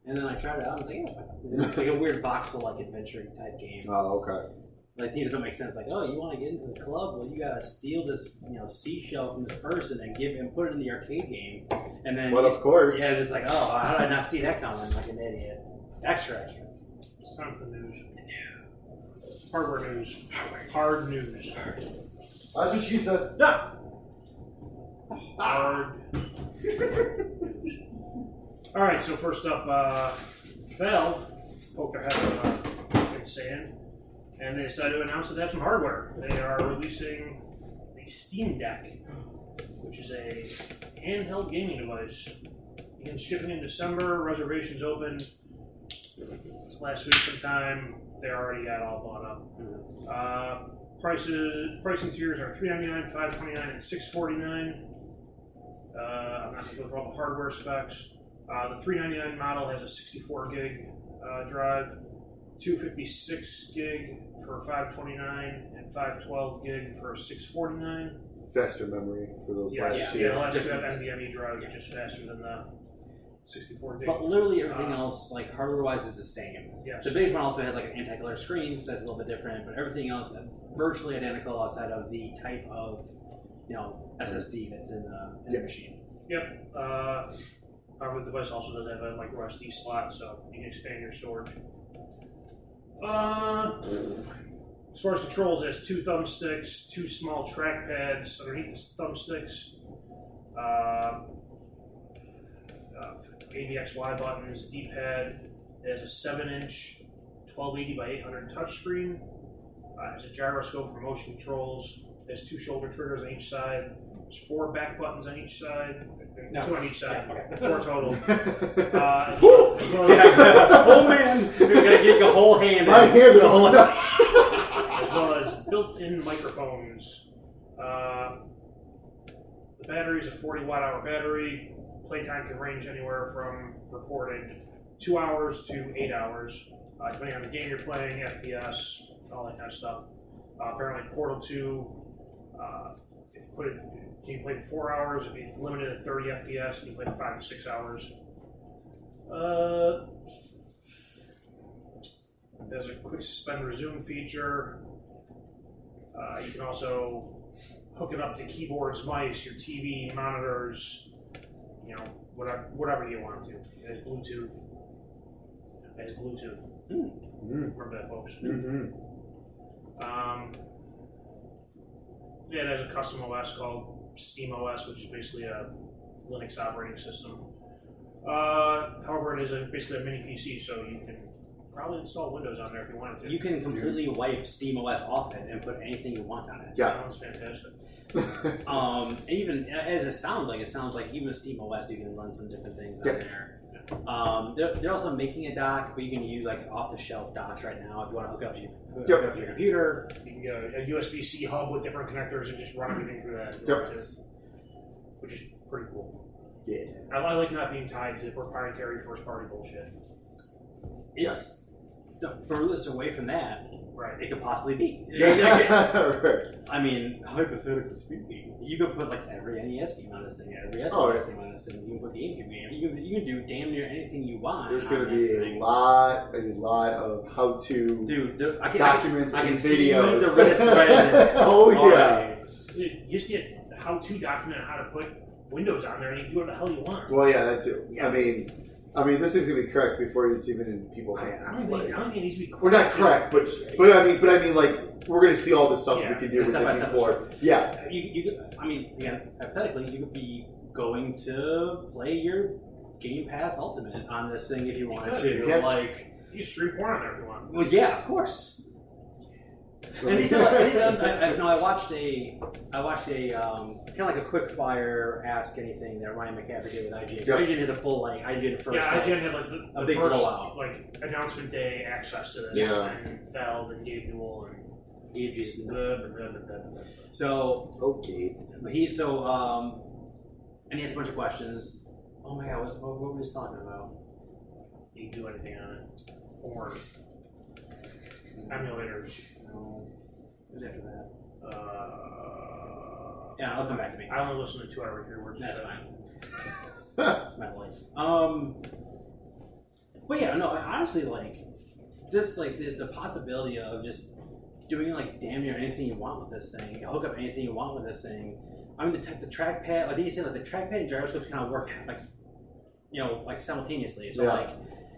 And then I tried it out. and I was like, yeah, it's like a weird voxel like adventure type game. oh, okay. Like things don't make sense. Like, oh, you want to get into the club? Well, you gotta steal this, you know, seashell from this person and give and put it in the arcade game. And then, But of course. yeah, it's like, oh, how did I not see that coming? Like an idiot. Extra, extra. It's time for the news. Hardware news. Hard news. That's what she said. Ah! Hard news. (laughs) All right. So first up, uh, Valve poked their head in the sand, and they decided to announce that they have some hardware. They are releasing the Steam Deck, which is a handheld gaming device. Begins shipping in December. Reservations open last week sometime. They already got all bought up. Uh, prices pricing tiers are three ninety nine, five twenty nine, and six forty nine. Uh, I'm not going to go through all the hardware specs. Uh, the 399 model has a 64 gig uh, drive, 256 gig for 529, and 512 gig for 649. Faster memory for those Yeah, last yeah, two. yeah. The last two have NVMe drives, which is faster than the 64 gig. But literally everything Uh, else, like hardware-wise, is the same. yes. The base one also has like an anti-glare screen, so that's a little bit different. But everything else is virtually identical outside of the type of, you know, SSD that's in the, in Yeah. the machine. Yep. Uh, the device also does have a micro SD slot, so you can expand your storage. Uh, as far as controls, it has two thumbsticks, two small trackpads underneath the thumbsticks, uh, uh, ABXY buttons, D-pad. It has a 7-inch 1280 by 800 touchscreen. Uh, it has a gyroscope for motion controls. It has two shoulder triggers on each side. There's four back buttons on each side. No. Two on each side. Okay. Four total. (laughs) Uh, as well as, oh man, you're gonna get a whole hand. My hands are whole- nuts. as well as built-in microphones. Uh, the battery is a 40 watt hour battery. Playtime can range anywhere from reported two hours to eight hours, uh, depending on the game you're playing, FPS, all that kind of stuff. Uh, apparently, Portal 2, uh, if you put it, can you play it four hours? If you limit it at 30 FPS, and you can play it five to six hours. Uh, there's a quick suspend resume feature. Uh, you can also hook it up to keyboards, mice, your TV, monitors, you know, whatever, whatever you want to. It has Bluetooth. It has Bluetooth. Mm, Remember that, folks. mhm. Um, yeah, it has a custom OS called SteamOS, which is basically a Linux operating system. Uh, however, it is a, basically a mini PC, so you can probably install Windows on there if you wanted to. You can completely wipe SteamOS off it and put anything you want on it. Yeah. Sounds fantastic. (laughs) Um, even as it sounds like, it sounds like even SteamOS you can run some different things on Yes. there. Um, they're, they're also making a dock, but you can use like off-the-shelf docks right now if you want to hook up to your, hook Yep. up to your computer. You can get a, a USB-C hub with different connectors and just run everything through that, Yep. want to, which is pretty cool. Yeah. I, I like not being tied to proprietary first-party bullshit. It's the furthest away from that Right. it could possibly be. (laughs) right. I mean, hypothetically speaking, you could put like every NES game on this thing, every SNES Oh, yeah. game on this thing. You can put GameCube game. You can, you can do damn near anything you want. There's going to be a thing. lot, a lot of how-to Dude, there, I can, documents I can, I and can see videos. the Reddit thread. (laughs) oh yeah. already. You just get how-to document on how to put Windows on there, and you can do whatever the hell you want. Well, yeah, that's it. Yeah. I mean, I mean, this thing's gonna be correct before it's even in people's I, I hands. don't think, Like, I don't think it needs to be. we're not correct, but but I mean, but I mean, like we're gonna see all the stuff Yeah, we can do with step by it step before. Yeah, You, you could, I mean, again, hypothetically, you could be going to play your Game Pass Ultimate on this thing if you wanted could, to. you. Like, You stream porn on there if you want. well, yeah, of course. (laughs) And he said, like, and, um, I, I, no, I watched a, I watched a um, kind of like a quick fire ask anything that Ryan McCaffrey did with IGN. Yep. IGN has a full like IGN first. yeah, like, IGN had like the, a the big first blowout. like announcement day access to this, Yeah. and Valve and Gabe Newell and he blah, blah. So okay. But he so um, and he has a bunch of questions. Oh my god, what, was, what, what were we just talking about? You can do anything on it. or emulators. No, it was after that. Uh, Yeah, I'll come back to me. I only listen to two out of three words. That's said. fine. (laughs) It's my life. Um, but yeah, no, honestly, like just like the, the possibility of just doing like damn near anything you want with this thing, you hook up anything you want with this thing. I mean, the, t- the trackpad. I think you said like the trackpad and gyroscope kind of work like s- you know like simultaneously. So Yeah. like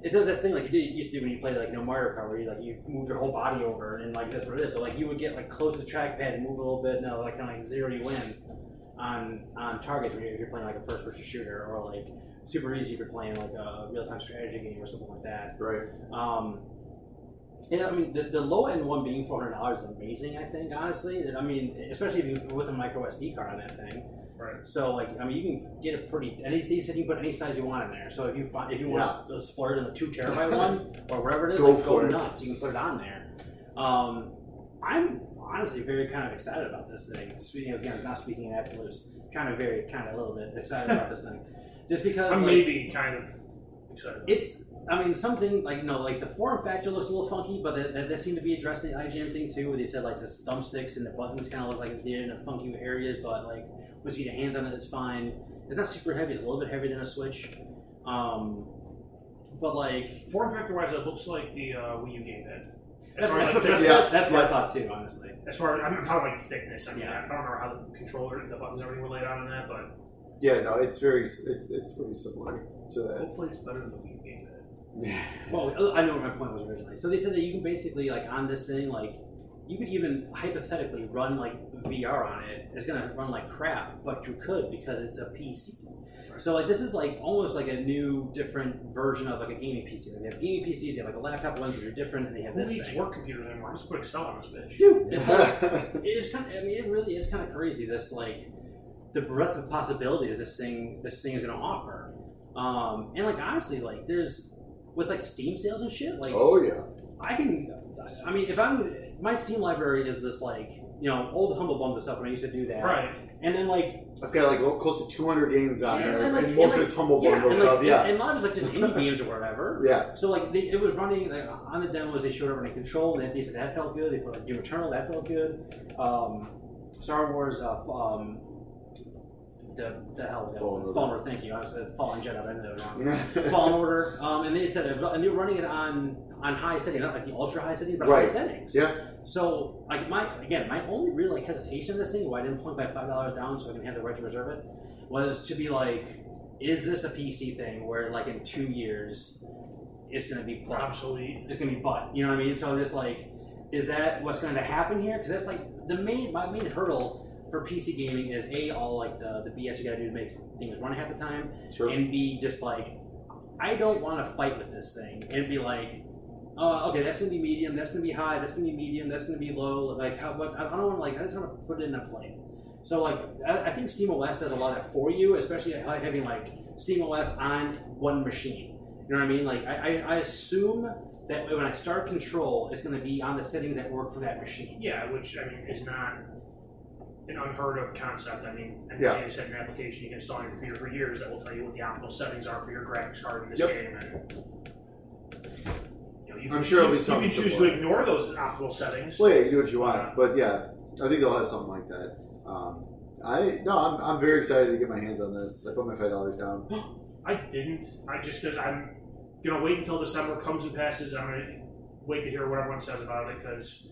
it does that thing like you did used to do when you played like you know Mario Kart, where you like you move your whole body over and like that's what it is. So like you would get like close to the trackpad and move a little bit, and like kind of like zero you in on on targets when you're, if you're playing like a first person shooter or like super easy if you're playing like a real time strategy game or something like that. Right. Um, and I mean, the, the low end one being four hundred dollars is amazing. I think honestly, I mean, especially if you, with a micro SD card on that thing. Right. So like, I mean, you can get a pretty. And he, he said you can put any size you want in there. So if you find, if you want to splurge on the two terabyte (laughs) one or whatever it is, Go like, for go it. nuts. You can put it on there. Um, I'm honestly very kind of excited about this thing. Speaking again, not speaking in absolutes, kind of very, kind of a little bit excited about this thing, just because I'm like, maybe kind of excited. it's I mean something like you know like the form factor looks a little funky, but that, that, that seemed to be addressed in the IGN thing too, where they said like the thumbsticks and the buttons kind of look like they're in a funky areas, but like once you get your hands on it, it's fine. It's not super heavy; it's a little bit heavier than a Switch. Um, but like Form factor wise, it looks like the uh, Wii U gamepad. As that's, far as, that's, like, that's, thickness- that's, that's what Yeah. I thought too, honestly. as far as I'm, I'm talking like thickness. I mean, Yeah. I don't remember how the controller, and the buttons, everything were laid out on that, but Yeah, no, it's very it's it's pretty similar to that. hopefully it's better than the Wii U gamepad. Well, I know what my point was originally. So they said that you can basically like on this thing, like you could even hypothetically run like VR on it. It's gonna run like crap, but you could because it's a PC. So like this is like almost like a new, different version of like a gaming PC. Like, they have gaming PCs, they have like a laptop ones that are different, and they have Who this needs thing. work computers anymore? Just put Excel on this bitch. Dude, it's like it is kind of. I mean, it really is kind of crazy. This like the breadth of possibilities this thing this thing is going to offer. Um, and like honestly, like there's with like Steam sales and shit. Like oh yeah. I can. I mean, if I'm my Steam library is this like you know old humble bundle stuff when I used to do that. Right. And then like I've got like close to 200 games on Yeah, there, and, like- and most and, of it's humble yeah, bundle and, stuff. like, yeah, and a lot of it's like just indie games or whatever. (laughs) yeah. So like they, it was running like on the demos they showed everything control and they said that felt good. They put like Doom Eternal that felt good. Um, Star Wars uh, um, the the hell the Fallen Order. Fallen Order. Thank you. I was said Fallen Jedi. I know that wrong. Yeah. Fallen Order. Um, and they said it, and they were running it on on high setting, not like the ultra high setting, but high settings. Yeah. So like my again, my only real like hesitation in this thing, why I didn't point my five dollars down so I can have the right to reserve it, was to be like, is this a PC thing where like in two years it's gonna be butt. Obsolete. It's gonna be butt. You know what I mean? So I'm just like, is that what's going to happen here? Because that's like the main my main hurdle for PC gaming is a all like the the BS you gotta do to make things run half the time, Sure. and B just like I don't want to fight with this thing and be like, oh, okay, that's gonna be medium, that's gonna be high, that's gonna be medium, that's gonna be low. Like, how? What? I don't want to like. I just want to put it in a plane. So like, I, I think SteamOS does a lot of that for you, especially having like SteamOS on one machine. You know what I mean? Like, I, I, I assume that when I start Control, it's going to be on the settings that work for that machine. Yeah, which I mean is not an unheard of concept. I mean, Nvidia Yeah. has had an application you can install on your computer for years that will tell you what the optimal settings are for your graphics card in this Yep. game. And, you know, you I'm can, sure it'll be you, you something can choose similar. to ignore those optimal settings. Well, yeah, you do what you want, but yeah, I think they'll have something like that. Um, I no, I'm, I'm very excited to get my hands on this. I put my five dollars down. (gasps) I didn't. I just because I'm gonna wait until December comes and passes. I'm gonna wait to hear what everyone says about it because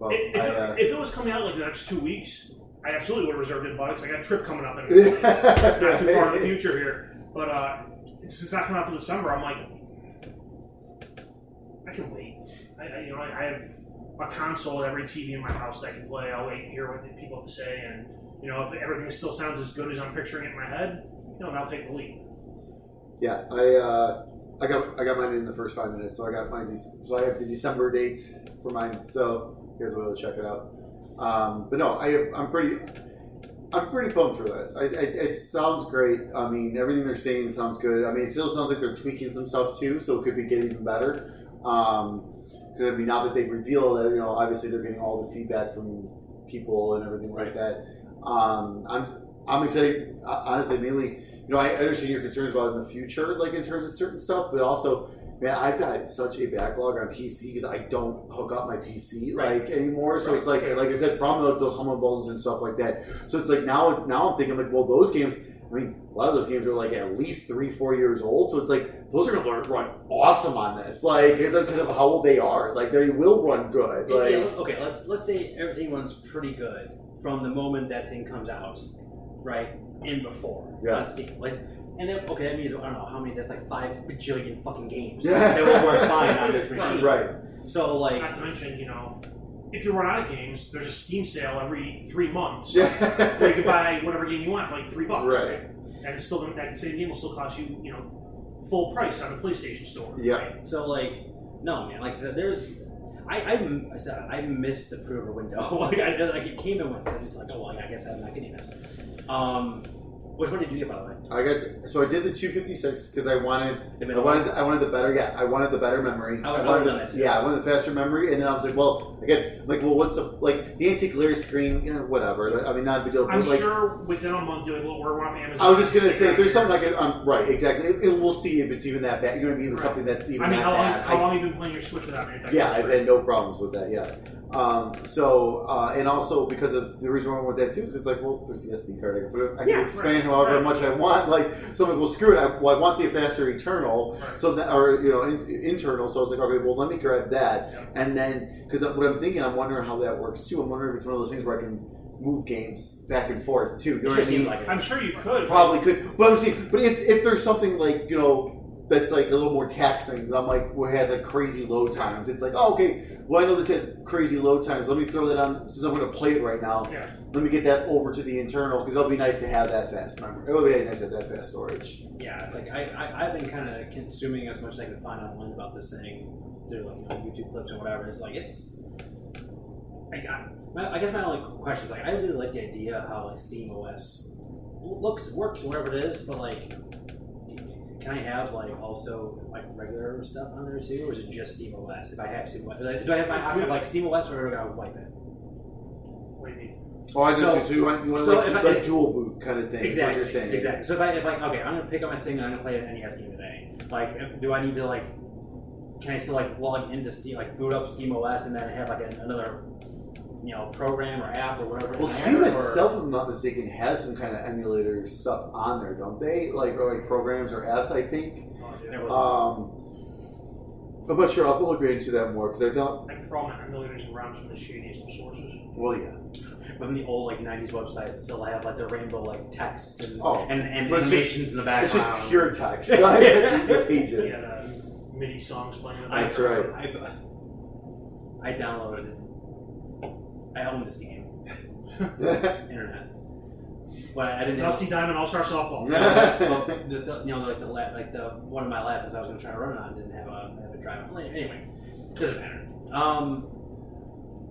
Well, if, I, it, uh, if it was coming out like the next two weeks, I absolutely would have reserved it, because I got a trip coming up in (laughs) not too far in the future here. But uh, it's it's not coming out till December. I'm like, I can wait. I, I you know I, I have a console, every TV in my house that I can play. I'll wait and hear what the people have to say, and you know if everything still sounds as good as I'm picturing it in my head, you know, I'll take the lead. Yeah, I uh, I got I got mine in the first five minutes, so I got Dec- so I have the December date for mine. So where to check it out. Um, but no, I I'm pretty I'm pretty pumped for this. I, I, it sounds great. I mean, everything they're saying sounds good. I mean, it still sounds like they're tweaking some stuff too, so it could be getting even better. Um, because I mean, now that they've revealed that, you know, obviously they're getting all the feedback from people and everything like that. Um, I'm I'm excited. uh, Honestly, mainly you know, I understand your concerns about in the future, like in terms of certain stuff, but also, man, I've got such a backlog on PC because I don't hook up my PC Right. like anymore. So Right. it's like, like I said, from like, those humble bundles and stuff like that. So it's like now, now I'm thinking like, well, those games. I mean, a lot of those games are like at least three, four years old. So it's like those are going to run awesome on this, like because of, how old they are. Like they will run good. Like yeah, okay, let's let's say everything runs pretty good from the moment that thing comes out, right? And before. Yeah. Like and then okay, that means I don't know how many that's like five bajillion fucking games Yeah. that will work fine on this (laughs) machine. right. So like Not to mention, you know, if you run out of games, there's a Steam sale every three months. Yeah. where you can buy whatever game you want for like three bucks. Right. And it's still that same game will still cost you, you know, full price on the PlayStation Store. Yeah. right? so like no man, like I said, there's I, I, I said I missed the pre-order window. (laughs) like, I, like it came and went. I just like, oh well, I guess I'm not getting this. Um, which one did you get by the way? I got so I did the 256 because I wanted The I middle wanted the, I wanted the better yeah I wanted the better memory I would- I wanted the, have done that too. yeah I wanted the faster memory and then I was like well again like well what's the like the anti-glare screen you know, whatever I mean not a big deal but I'm like sure within a month you'll like, we're off Amazon. I was just gonna say around there's something I could um, right exactly it, it- we'll see if it's even that bad you know what I mean Right. something that's even I mean, that how long, bad how long have you been playing your Switch without any yeah I've had no problems with that yeah Um, so uh, and also because of the reason why I went with that too is because like well there's the SD card I can, put it, I can Yeah, expand right, however right. much I want like so I'm like well screw it I, well, I want the faster eternal Right. so that or you know in, internal so I was like okay well let me grab that Yeah. and then because what I'm thinking I'm wondering how that works too I'm wondering if it's one of those things where I can move games back and forth too you know what I mean like I'm sure you could. Probably could, but I'm saying, but if, if there's something like you know that's like a little more taxing, that I'm like where it has like crazy load times, it's like oh okay, well I know this has crazy load times. Let me throw that on since I'm going to play it right now. Yeah. Let me get that over to the internal because it'll be nice to have that fast memory. It'll be nice to have that fast storage. Yeah, it's like I, I I've been kind of consuming as much as I can find online about this thing through like you know, YouTube clips and whatever. It's like it's. I got. My, I guess my only question is like I really like the idea of how like Steam OS looks works whatever it is, but like, can I have like also like regular stuff on there too, or is it just Steam OS? If I have Steam OS, do I have my option of like Steam OS or do I gotta wipe it? What do you mean? Oh, I So- So, you want you want so like, if I- like dual boot kind of thing? is what Exactly. you're saying. Exactly. So if I if like okay, I'm gonna pick up my thing and I'm gonna play an NES game today. Like, do I need to like? Can I still like log into Steam, like boot up Steam OS, and then have like an, another, you know, program or app or whatever? Well, Steam itself, if I'm not mistaken, has some kind of emulator stuff on there, don't they? Like or like programs or apps, I think. Oh, yeah. Um, I'm not sure. I'll have to look into that more because I don't. Like for all my emulators and ROMs from the shadiest of sources. Well, yeah. (laughs) from the old like '90s websites that still have like the rainbow like text and Oh, and, and it's animations in the It's background. just pure text. (laughs) (laughs) Yeah, pages. uh, MIDI songs playing. That's right. I, I downloaded. I own this game, (laughs) internet, but I didn't. have- Dusty Diamond All Star Softball. (laughs) well, the, the, you know, like the la- like the one of my laptops I was going to try to run it on didn't have a have a drive. Well, Anyway, doesn't matter. Um,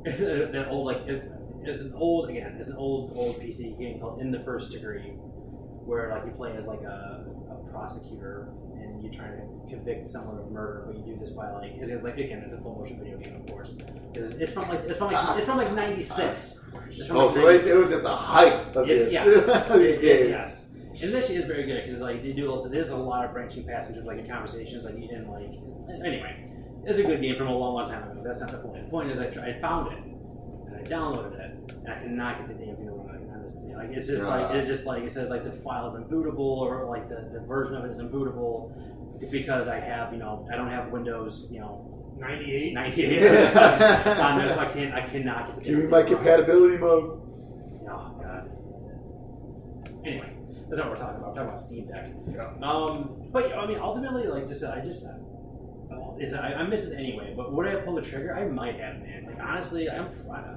(laughs) that old like it, it's an old again. It's an old old PC game called In the First Degree, where like you play as like a, a prosecutor and you're trying to convict someone of murder, but you do this by like it's like again it's a full motion video game, of course. It's, it's from like it's from like it's from like '96. It's oh, so it, it was at the height of It's, this. yes. (laughs) these It- it- yes. And this is very good because like they do there's a lot of branching passages, like in conversations like and like anyway it's a good game from a long long time ago. That's not the point. The point is I, tried, I found it and I downloaded it and I cannot get the damn thing to run on this thing. Like it's just like it's just like it says like the file is unbootable or like the, the version of it is unbootable because I have you know I don't have Windows you know 98. 98 (laughs) (laughs) on there so I can't I cannot get the Give me my thing to run. compatibility mode. Oh god. Anyway, that's not what we're talking about. We're talking about Steam Deck. Yeah. Um, but I mean, ultimately, like just I just uh, is I, I miss it anyway. But would I pull the trigger? I might have, man. Like honestly, I'm. I,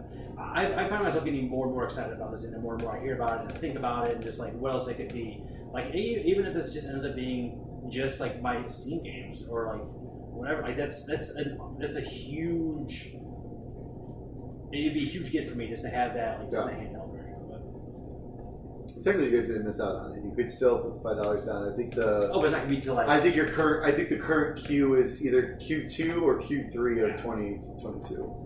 I find myself getting more and more excited about this, and the more and more I hear about it and think about it, and just like what else it could be. Like even if this just ends up being just like my Steam games or like whatever, like that's that's a that's a huge. It'd be a huge gift for me just to have that, like just Yeah. a handheld version. Technically, you guys didn't miss out on it. You could still put five dollars down. I think the. Oh, but it's not gonna be till like. I think your current. I think the current queue is either Q two or Q three of Yeah. twenty twenty two.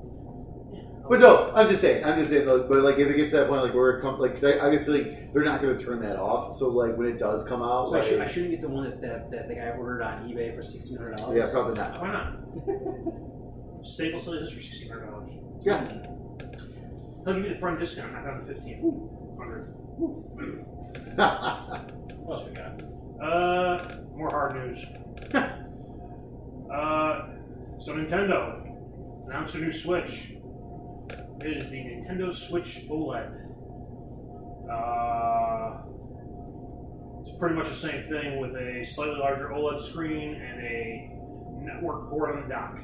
But no, I'm just saying. I'm just saying. Though, but like, if it gets to that point, like where it comes, like, cause I, I have a feeling they're not going to turn that off. So like, when it does come out, So I, should, I shouldn't get the one that, that, that the guy ordered on eBay for sixteen hundred dollars. yeah, probably not. Why not? (laughs) Staples selling this for sixteen hundred dollars. Yeah. They'll give you the front discount, not down to fifteen hundred. (laughs) What else we got? Uh, more hard news. (laughs) uh, so Nintendo announced a new Switch. It is the Nintendo Switch OLED. Uh, it's pretty much the same thing with a slightly larger OLED screen and a network port on the dock.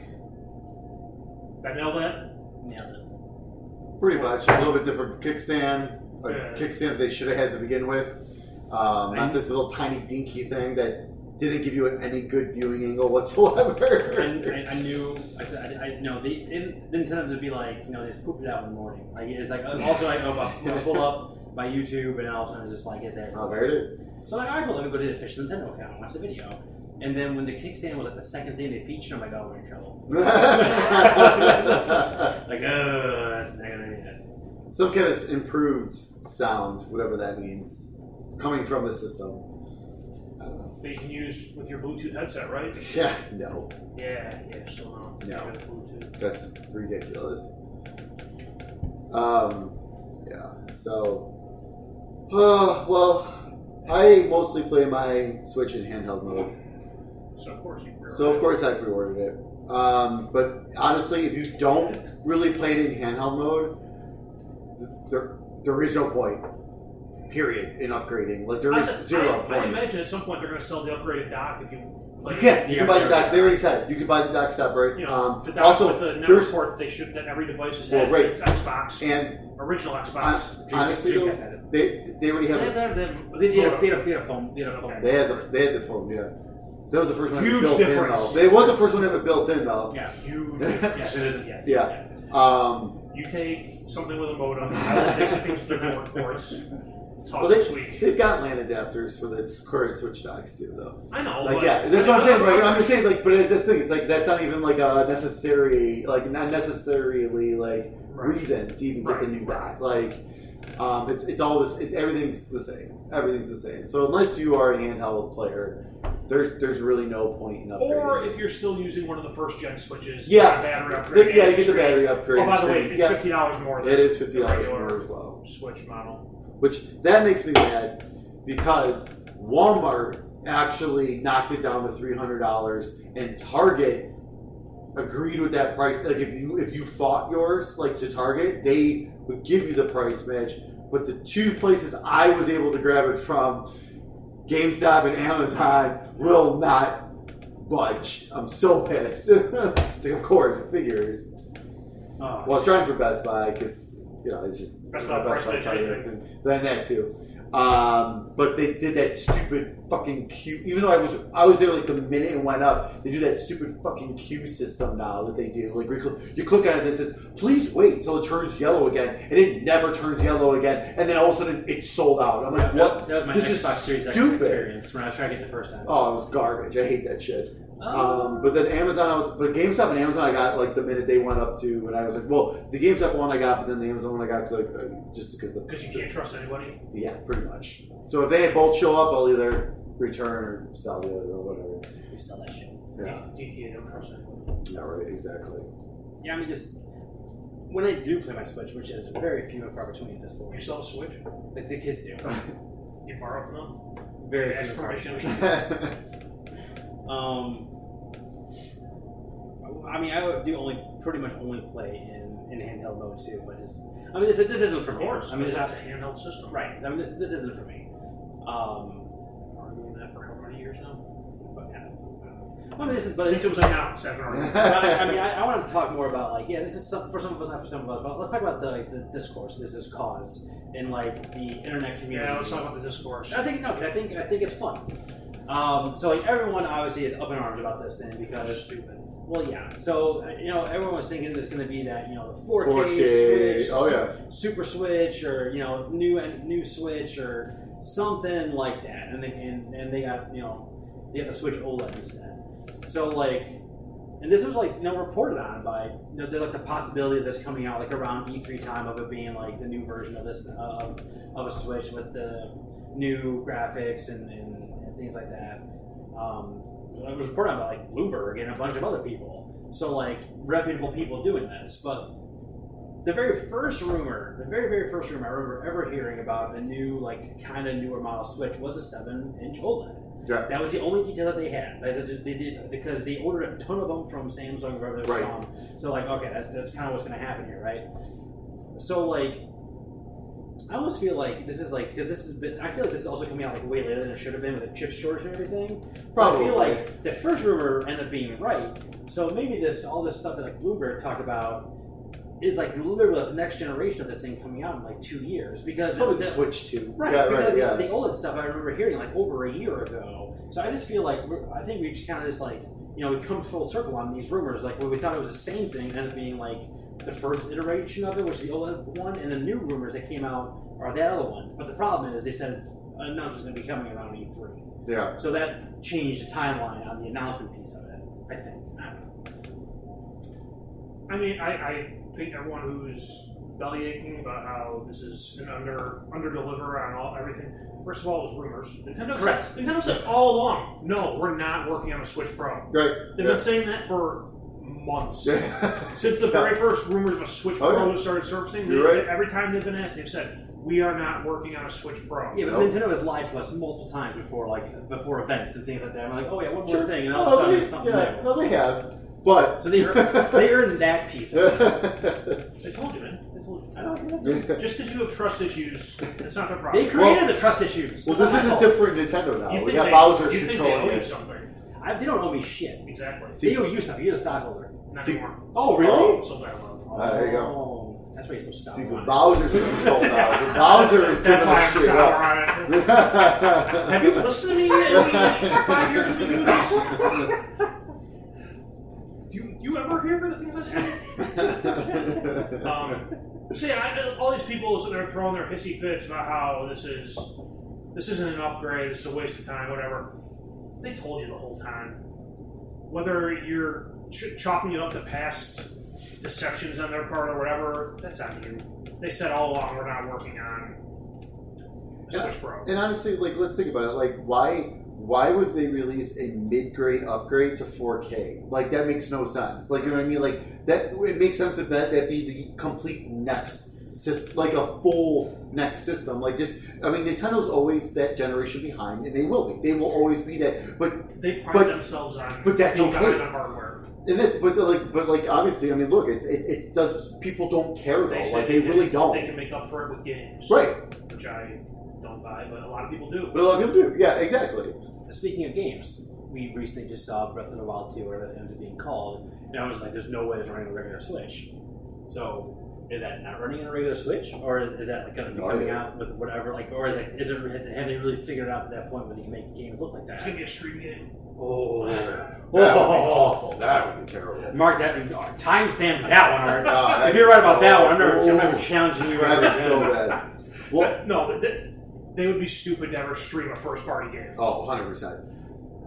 Did I nail that? Nailed it. Pretty much. A little bit different kickstand. A Yeah. kickstand that they should have had to begin with. Um, not this little tiny dinky thing that didn't give you any good viewing angle whatsoever. And I, I knew. I said. I, I no. They it, Nintendo to be like. You know, they just pooped it out in the morning. Like it's like uh, also I go up, I pull up my YouTube and all of a sudden it's just like it's there. oh, there it is. So I'm like, all right, well, let me go to the official Nintendo account and watch the video. And then when the kickstand was like the second thing they featured, I'm like, oh, we're in trouble. (laughs) Like, oh, that's not gonna be it. Some kind of improved sound, whatever that means, coming from the system. You can use with your Bluetooth headset, right? Yeah, no, Yeah, yeah, still no. No. Bluetooth. that's ridiculous. Um, yeah. So, uh, well, I mostly play my Switch in handheld mode. So of course you. So of course I pre-ordered it. Um, but honestly, if you don't really play it in handheld mode, there there is no point. Period in upgrading. Like there is I, zero I, I imagine at some point they're going to sell the upgraded dock if you. Like, You can. You can buy the dock. They already said it. you can buy the dock separate. You know, um, the dock also, with the there's- network port they should that every device is Well, had right. since Xbox and original Xbox. hon- honestly, Dreamcast though, had they they already They have. had, they had, they had, they had a, they had a phone. They had a phone. Okay. They had the they had the phone. Yeah, that was the first one. Huge built difference. In, though. It was the first one ever built in though. Yeah. Huge. (laughs) Yes, it is. Yes. Yeah. Um, You take something with a modem. I will take things to the network ports. Talk Well, they- this week. they've got LAN adapters for the current Switch docks too, though. I know. Like yeah, that's what I'm saying. Like I'm just saying, like, but the thing. It's like that's not even like a necessary, like not necessarily like Right. reason to even get the new right. dock. Like, um, it's it's all this. It, everything's the same. Everything's the same. So unless you are a handheld player, there's there's really no point in upgrading. Or if you're still using one of the first gen switches, Yeah. the battery upgrade. The- yeah, you get the battery upgrade. Oh, by the way, it's yeah, fifty dollars more. Than it is fifty dollars more as well. Switch model. Which that makes me mad because Walmart actually knocked it down to three hundred dollars, and Target agreed with that price. Like if you if you fought yours like to Target, they would give you the price match. But the two places I was able to grab it from, GameStop and Amazon, will not budge. I'm so pissed. (laughs) it's like, of course, it figures. Oh. Well, I was trying for Best Buy because you know it's just Best match Target, anything. and Then that too. Um, but they did that stupid fucking queue. Even though I was I was there like the minute it went up, they do that stupid fucking queue system now that they do. Like you click on it, and it says please wait until it turns yellow again, and it never turns yellow again, and then all of a sudden it's sold out. I'm like, That- what? That was my This is Xbox Series X stupid. experience when I was trying to get the first time. Oh, it was garbage. I hate that shit. Oh. Um, but then Amazon, I was, but GameStop and Amazon, I got like the minute they went up to, and I was like, well, the GameStop one I got, but then the Amazon one I got, 'cause, like, uh, just because the Because you can't trust anybody. yeah, pretty much. So if they both show up, I'll either return or sell the other or whatever. You sell that shit. Yeah, DTA don't trust anybody. yeah, right, exactly. Yeah, I mean, just when I do play my Switch, which is very few and far between at this point. You sell a Switch, like the kids do. (laughs) you borrow from them. Very Ask few and permission. (laughs) Um, I mean, I do only pretty much only play in, in handheld mode too, but it's, I mean, this, this isn't for Of me. course. I mean, this, it's a handheld system. right. I mean, this this isn't for me. Um, I've been doing that for how many years now? but yeah. I this is, but Since it was announced, been already. But I, I mean, I, I want to talk more about like, yeah, this is some, for some of us, not for some of us, but let's talk about the like, the discourse this has caused in like the internet community. Yeah, let's talk about the discourse. I think no, 'cause I think I think it's fun. Um, so like everyone obviously is up in arms about this thing That's because stupid. well, yeah. So you know, everyone was thinking it's going to be that you know the 4K, 4K, Switch, oh yeah. Super Switch, or you know new new Switch or something like that, and they and, and they got you know they got the Switch OLED instead. So like, and this was like you know reported on by you know, like the possibility of this coming out like around E3 time of it being like the new version of this of, of a Switch with the new graphics and, and, and things like that. Um, it was reported on by like Bloomberg and a bunch of other people. So like reputable people doing this, but the very first rumor, the very very first rumor I remember ever hearing about a new like kind of newer model Switch was a seven inch OLED. Yeah. That was the only detail that they had. Like, they did because they ordered a ton of them from Samsung, wherever they're Right. from. So like, okay, that's that's kind of what's going to happen here, right? So like, I almost feel like this is like because this has been. I feel like this is also coming out like way later than it should have been with the chip shortage and everything. But I Probably. feel like the first rumor ended up being right. So maybe this all this stuff that like Bloomberg talked about is like literally the next generation of this thing coming out in like two years because Probably the, the Switch too. Right, Yeah, because right, the, yeah. the OLED stuff I remember hearing like over a year ago. So I just feel like we're, I think we just kind of just like you know we come full circle on these rumors. Like where we thought it was the same thing ended up being like the first iteration of it, which is the OLED one, and the new rumors that came out are that other one. But the problem is they said an announcement was going to be coming around E3, Yeah. so that changed the timeline on the announcement piece of it. I think. I don't know. I mean, I, I think everyone who's bellyaching about how this is an under under deliver on all everything. First of all, it was rumors. Nintendo Correct. said Nintendo said all along, no, we're not working on a Switch Pro. Right. They've Yeah. been saying that for months. Since the very first rumors of a Switch Oh, Pro yeah. started surfacing, You're they- right. every time they've been asked, they've said, "We are not working on a Switch Pro." Yeah, but Nope. Nintendo has lied to us multiple times before, like before events and things like that. I'm like, oh yeah, one more Sure. thing, and all of a Oh, sudden they, there's something yeah, new. no, they have, but So they earned, they earned that piece. Of it. (laughs) They told you, man. They told you. I don't know. That's Just because you have trust issues, it's not their problem. They created Well- the trust issues. well, this is a not my fault. different Nintendo now. You We think got they, Bowser's you think they owe controlling you it. something? I, they don't owe me shit. Exactly. They owe you something. You're the stockholder. Not See- anymore. Oh, really? Oh. So that. Ah, there you go. Oh, that's why you're so sour. See, on. Bowser's in control now. So (laughs) Bowser is That's giving why us I'm straight sour up. on it. (laughs) Have you listened to me in the (laughs) five years we've been doing this? Do you, you ever hear the things I say? Um, so yeah, I, all these people sitting there throwing their hissy fits about how this is this isn't an upgrade, this is a waste of time, whatever. They told you the whole time. Whether you're ch- chalking it up to past deceptions on their part or whatever, that's on you. They said all along we're not working on Switch Pro. And honestly, like let's think about it. Like why why would they release a mid-grade upgrade to 4K? Like that makes no sense. Like you know what I mean? Like that it makes sense if that that be the complete next system, like a full next system. Like just I mean, Nintendo's always that generation behind, and they will be. They will always be that. But They pride But- themselves on but that's okay. on hardware. And it's but like but like obviously, I mean, look, it it, it does. People don't care though. They say like they can- really don't. They can make up for it with games, Right. Which I don't buy, but a lot of people do. But a lot of people do. Yeah, exactly. Speaking of games, we recently just saw Breath of the Wild 2, or whatever it ends up being called, and I was like, there's no way it's running a regular Switch. So, is that not running on a regular Switch? Or is, is that like going to be No, it coming is. out with whatever? Like, Or is it, is it, have they really figured out at that point where they can make games look like that? It's gonna be a stream game. Oh. (laughs) That would be awful. That would be terrible. Mark that, timestamp that one, Art. (laughs) Oh, if you're right about so- that one, I'm never, I'm never Ooh. challenging you (laughs) That'd ever be so bad. Well, no, but they, they would be stupid to ever stream a first party game. oh, 100%. Um,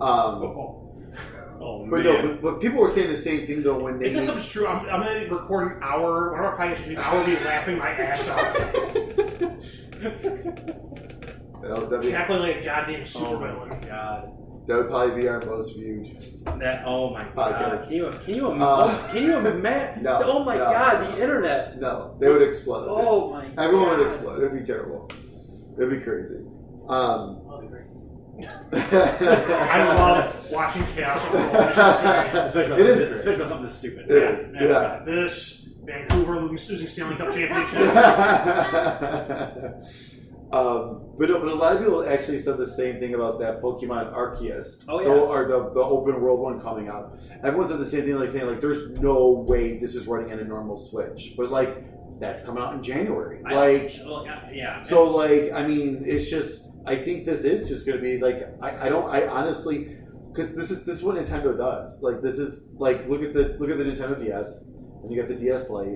Oh, Oh, but no, but, but people were saying the same thing though when they. If that comes true, I'm, I'm gonna record an hour. One of our podcasts, an hour, be laughing my ass off, that, would, that'd be, cackling like a goddamn Oh supervillain. my god. that would probably be our most viewed. That oh my god! Can you can you Uh, can you imagine? (laughs) no, oh my no. god! The internet. No, they would explode. Oh my. God Everyone god. would explode. It would be terrible. It'd be crazy. Um, That'd be great. I love watching chaos unfold. Especially about, It this- especially about something this stupid. It is, Yeah. yeah. This Vancouver losing, losing Stanley Cup (laughs) championship. (laughs) um, but no, but a lot of people actually said the same thing about that Pokemon Arceus. Oh, the, yeah. or the the open world one coming out. Everyone said the same thing, like saying like, "There's no way this is running on a normal Switch," but like that's coming out in January. I- like well, yeah, yeah. So like, I mean, it's just. I think this is just going to be like. I, I don't. I honestly, because this is this is what Nintendo does. Like this is like look at the look at the Nintendo DS, and you got the DS Lite,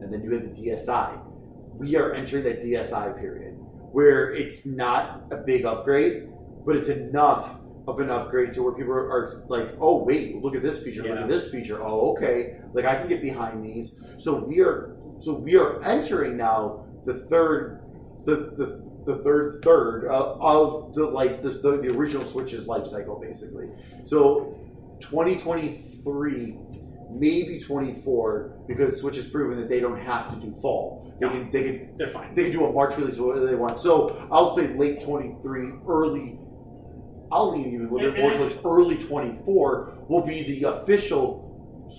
and then you have the DSi. We are entering that DSi period where it's not a big upgrade, but it's enough of an upgrade to where people are, are like, oh wait, look at this feature, look at this feature. Oh okay, like I can get behind these. So we are so we are entering now the third the the, the third third uh, of the like the, the the original Switch's life cycle basically. So 2023 maybe 24 because Switch has proven that they don't have to do fall. They can they can They're fine. they can do a March release whatever they want. So I'll say late 23, early. I'll lean even a little bit more towards early 24 will be the official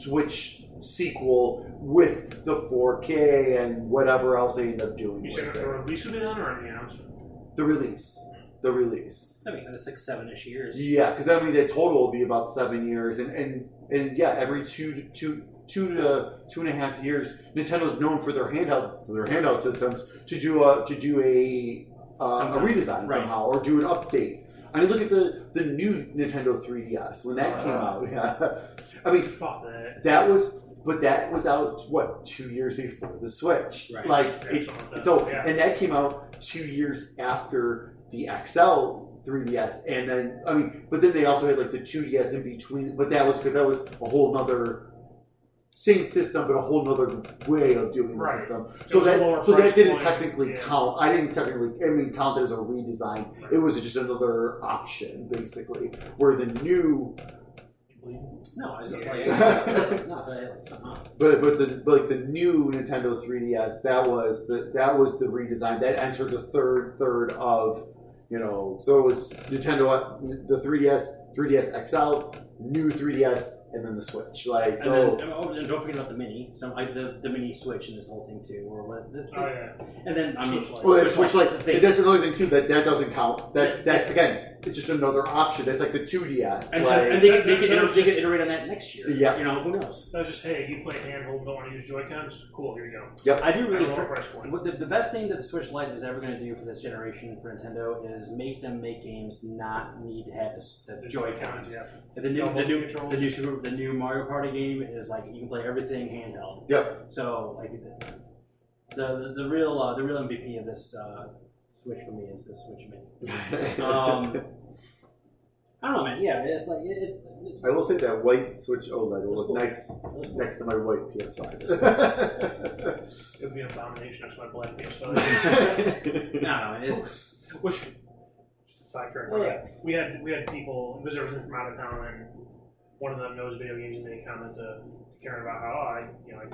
Switch sequel with the 4K and whatever else they end up doing. You with said it. the release would be done or the announcement? The release. The release. That makes sense. Six, seven-ish years. Yeah, because I mean the total will be about seven years, and and and yeah, every two to two two to two and a half years, Nintendo's known for their handheld for their handheld systems to do a to do a uh, a redesign Right. somehow or do an update. I mean, look at the the new Nintendo 3DS when that came Uh. out. (laughs) Yeah, I mean Fuck that. that was. But that was out what two years before the Switch, Right. like it, like so, Yeah. and that came out two years after the XL 3DS, and then I mean, but then they also had like the 2DS in between. But that was because that was a whole nother same system, but a whole nother way of doing the Right. system. So that so that didn't point, technically yeah. count. I didn't technically. I mean, count it as a redesign. Right. It was just another option, basically. Where the new No, I was just like, no, but I like something on. But but the but like the new Nintendo 3DS, that was the that was the redesign that entered the third third of you know. So it was Nintendo uh, the 3DS, 3DS XL, new 3DS, and then the Switch. Like And so. then, oh, and don't forget about the mini. So like the, the mini Switch and this whole thing too, or what? The, Oh yeah. And then I mean, Switch Lite. Well, the Switch Lite, like the that's another thing too that that doesn't count. That that again, it's just another option. It's like the 2DS. And, like, and they, That- they, that- could iter- was they could iterate on that next year. Yeah. You know, who knows? That was just hey, you play handheld, don't want to use Joy Cons. Cool, here you go. I do really. a lower price point. What the, the best thing that the Switch Lite is ever going to do for this generation for Nintendo is make them make games not need to have the, the Joy Cons. yeah. The new, the new, controls. the new, Super, the new Mario Party game is like you can play everything handheld. Yep. So like the the, the real uh, the real MVP of this uh, Switch for me is the Switch Mini. (laughs) Um, I don't know, man. Yeah, it's like it, it's. it's I will say that white Switch OLED will look cool. nice cool. next to my white PS5. (laughs) It would be an abomination next to my black PS5. No, no, it's Which, just a sidetrack. Well, yeah. We had we had people visitors in from out of town, and one of them knows video games, and they comment to Karen about how oh, I you know I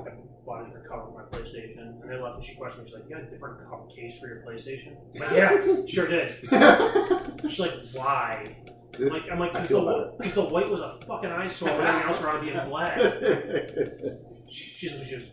bought a different cover for my PlayStation, and they left, and she questioned me. She's like, "You got a different cover case for your PlayStation?" I'm like, yeah, (laughs) sure did. (laughs) She's like, "Why?" I'm like, I'm like, because the, because the white was a fucking eyesore, and everything else around being black. (laughs) She, she's she was,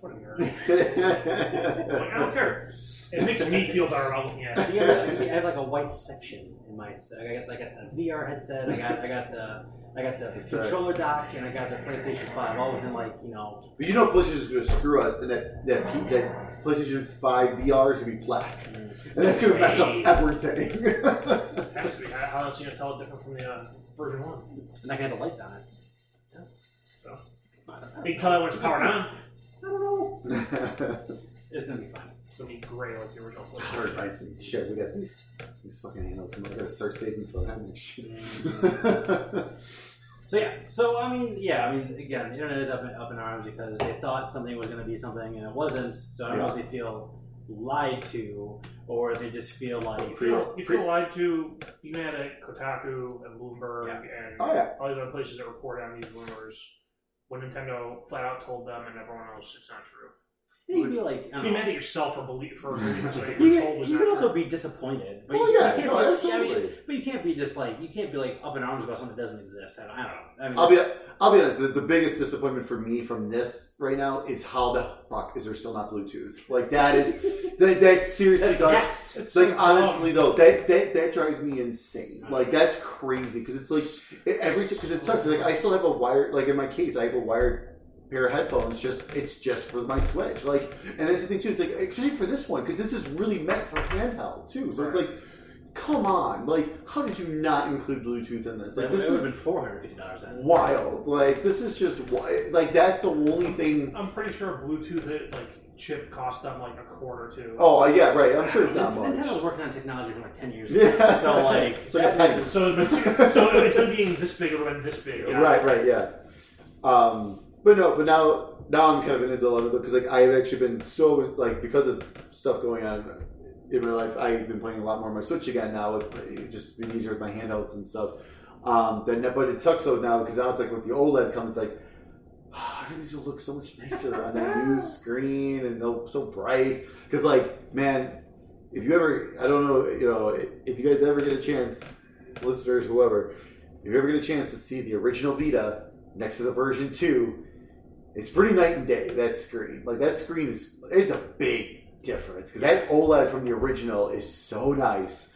what a nerd. I'm like, I don't care. It makes me feel better about looking at I it. have, I have like a white section in my. So I got I got the VR headset. I got I got the I got the That's right. controller dock, and I got the PlayStation Five, all within like you know. But you know PlayStation's going to screw us, and that that, P- that PlayStation 5 VR is going to be black. And that's going to mess up everything. Has to be. How how else are you gonna tell it different from the uh, version one? And I can have the lights on it. Yeah. So? You can tell that when it's powered on. I don't know. (laughs) It's gonna be fine. It's gonna be gray like the original That PlayStation. reminds me. Shit, we got these these fucking handles. I'm going to start saving for that next year. (laughs) So yeah, so I mean, yeah, I mean, again, the internet is up in, up in arms because they thought something was going to be something and it wasn't. So I don't know if they feel lied to or if they just feel You like feel, you feel lied to. You had at Kotaku and Bloomberg and oh, yeah. all these other places that report on these rumors. When Nintendo flat out told them and everyone else it's not true. You can be like, I Be don't know. mad at yourself for believe for (laughs) believing something You you were can, told was you not can also true. be disappointed, but Oh, you, yeah, you can't no, be, I absolutely. mean, but you can't be just like you can't be like up in arms about something that doesn't exist. I don't, I don't know. I mean, I'll be I'll be honest. The, the biggest disappointment for me from this right now is how the fuck is there still not Bluetooth? Like that is (laughs) that, that seriously that's does. next. It's Like so honestly though, that that that drives me insane. Like that's crazy because it's like it- every because it sucks. Like I still have a wired like in my case, I have a wired pair of headphones. Just it's just for my Switch. Like and that's the thing too. It's like actually for this one because this is really meant for handheld too. So it's like. Come on, like, how did you not include Bluetooth in this? Like, this would is been four hundred fifty dollars. wild. Like this is just wi- like that's the only thing. I'm pretty sure Bluetooth it, like chip cost them like a quarter too. Oh uh, yeah, right. I'm sure it's not Nintendo's much. working on technology for like ten years. ago. Yeah. So like, (laughs) It's like a. So, it's been two, so instead of being this big, it would have been this big. yeah. Right, right, yeah. Um, but no, but now now I'm kind of in a dilemma because like I've actually been so like because of stuff going on in my life, I've been playing a lot more on my Switch again now. With it just been easier with my handhelds and stuff. Um, then but it sucks though now because now it's like with the OLED coming, it's like (sighs) everything's gonna look so much nicer on that new (laughs) screen and they'll so bright. Because like man, if you ever, I don't know, you know, if you guys ever get a chance, listeners, whoever, if you ever get a chance to see the original Vita next to the version two, it's pretty night and day. That screen, like that screen is, it's a big difference because that OLED from the original is so nice.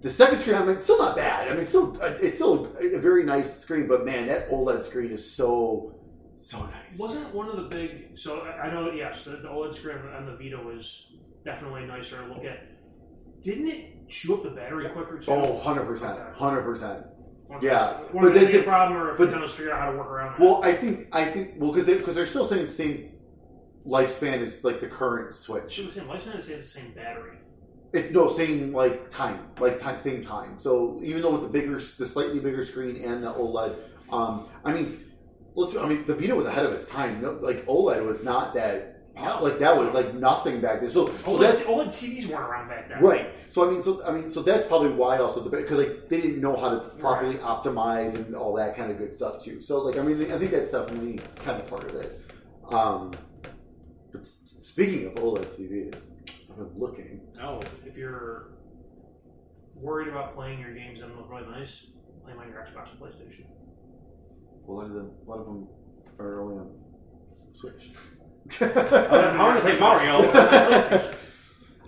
The second screen, I mean, still not bad. I mean, it's still uh, it's still a very nice screen, but man, that OLED screen is so so nice. Wasn't one of the big? So I I know yes, the, the OLED screen on the Vita was definitely nicer to look at. Didn't it chew up the battery quicker too? Oh, 100 percent, hundred percent. Once yeah. it's- But Whether that's it's a problem or if but- Nintendo's figured out how to work around. It. Well, I think I think well because they because they're still saying the same lifespan is like the current Switch. it. the same lifespan. It says the same battery. It, no, same like time, like time, same time. So even though with the bigger, the slightly bigger screen and the OLED, um, I mean, let's. I mean, the Vita was ahead of its time. No, like OLED was not that Like that was like nothing back then. So, so OLED, that's OLED TVs weren't around back then. right. So I mean, so I mean, so that's probably why also the better. because like they didn't know how to properly optimize and all that kind of good stuff too. So like I mean, I think that's definitely kind of part of it. Um, but speaking of OLED TVs, I've been looking. Oh, If you're worried about playing your games and look really nice, play them on your Xbox and PlayStation. Well, A lot of them, a lot of them are only on Switch. I want to play Mario. (laughs)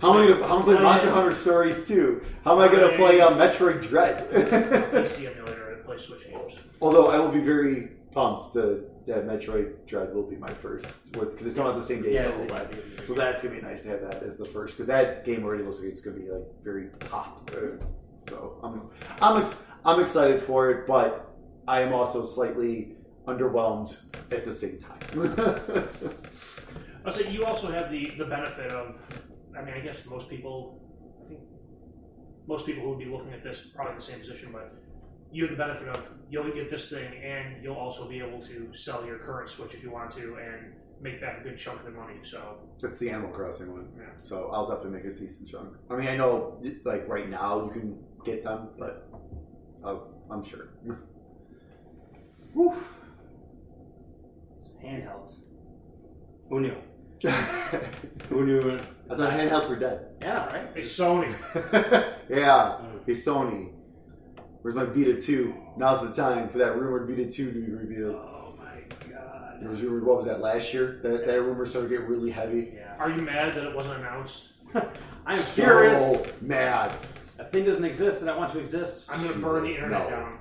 How am I gonna how am I gonna play Monster Hunter Stories 2? How am I gonna play uh, Metroid Dread? PC (laughs) emulator that plays Switch games. Although I will be very pumped to that Metroid Dread will be my first because it's coming out the same day yeah, as OLED. So that's gonna be nice to have that as the first because that game already looks like it's gonna be like very popular. So I'm I'm ex- I'm excited for it, but I am also slightly underwhelmed at the same time. (laughs) Oh, I'll say you also have the, the benefit of, I mean, I guess most people, I think most people who would be looking at this probably in the same position, but you have the benefit of you'll get this thing and you'll also be able to sell your current Switch if you want to and make back a good chunk of the money. So, That's the Animal Crossing one. Yeah. So I'll definitely make a decent chunk. I mean, I know like right now you can get them, but I'll, I'm sure. (laughs) handhelds. Who knew? I Who knew? I thought handhelds were dead. Yeah, right. hey, Sony, (laughs) yeah. Mm. Hey Sony, where's my Vita 2? Now's the time for that rumored Vita 2 to be revealed. Oh my god. There was rumored, what was that, last year? That, that rumor started to get really heavy. Yeah. are you mad that it wasn't announced? (laughs) I'm so furious. mad. A thing doesn't exist that I want to exist. I'm going to burn the internet no. down.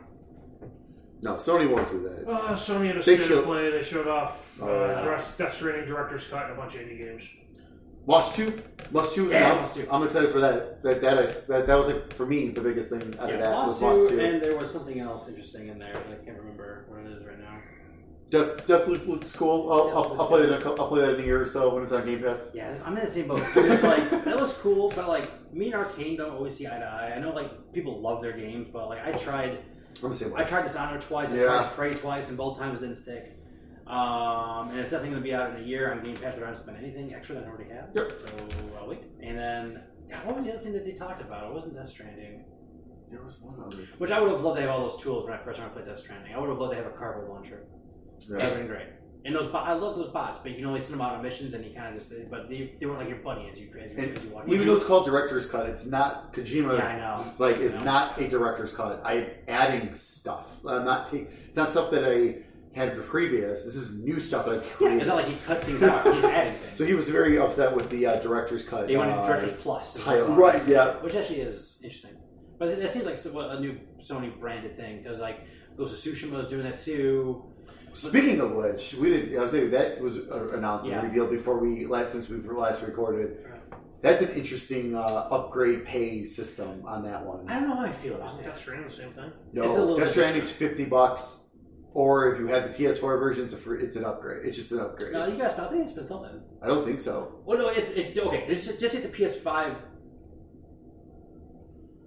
No, Sony won't do that. Uh, Sony had a They state killed- of play. They showed off uh, Oh, yeah. Death Death Stranding Director's Cut and a bunch of indie games. Lost 2? Lost 2 is Yeah, announced. Lost 2. I'm excited for that. That, that, is, that that was like, for me, the biggest thing out of Yeah, that Lost was Lost 2, 2. and there was something else interesting in there, but I can't remember what it is right now. Death, Deathloop looks cool. I'll, Yeah, I'll, looks I'll play that. in a cou- I'll play that in a year or so when it's on Game Pass. Yeah, I'm in the same boat. I'm just like, (laughs) that looks cool, but like, me and Arkane don't always see eye to eye. I know like people love their games, but like I tried I'm the same I tried Dishonored twice, I Yeah. tried Prey twice, and both times didn't stick. Um, and it's definitely going to be out in a year on Game Pass, but I don't spend anything extra that I already have. Yep. So I'll wait. And then, God, what was the other thing that they talked about? It wasn't Death Stranding. There was one other. Which I would have loved to have all those tools when I first started playing Death Stranding. I would have loved to have a cargo launcher. That would have been great. And those, bo- I love those bots, but you can only send them out on missions, and you kind of just, but they, they weren't like your buddy as you as you, And as you watch. Even though it's called director's cut, it's not Kojima. Yeah, I know. It's like it's I know. not a director's cut. I'm adding stuff. I'm not take. It's not stuff that I had previous. This is new stuff that I yeah, created. it's not like he cut things out; he's (laughs) adding things. so he was very upset with the uh, director's cut. They wanted uh, Directors Plus. title. Right, yeah. Which actually is interesting. But it, that seems like a new Sony branded thing because like Ghost of Tsushima is doing that too. Speaking of which, we did. I was saying that was uh, announced Yeah. and revealed before we last since we last recorded. That's an interesting uh, upgrade pay system on that one. I don't know how I feel about Isn't that. Death Stranding the same thing? It's a No, little Death Stranding's fifty bucks, or if you have the PS4 version, it's a free, it's an upgrade. It's just an upgrade. No, you guys, I think it's been something. I don't think so. Well, no, it's, it's okay. Just, just hit the PS5.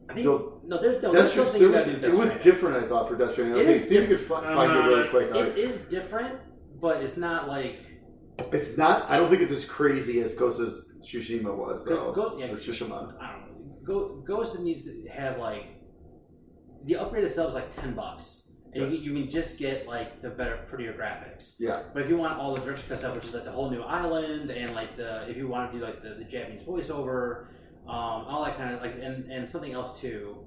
I think No, no, there's no. Death There's something there was, it was different. I thought for Death Stranding. I was It saying, see if you could fi- find it really Uh, quick. It is different, but it's not like It's not. I don't think it's as crazy as Ghost of Tsushima was though. Go- yeah, or Tsushima. I don't know. Go, Ghost needs to have like the upgrade itself is like ten bucks, and Yes. you, can- you can just get like the better, prettier graphics. Yeah. But if you want all the direction stuff, which is like the whole new island, and like the if you want to do like the, the Japanese voiceover, um, all that kind of like, and, and something else too.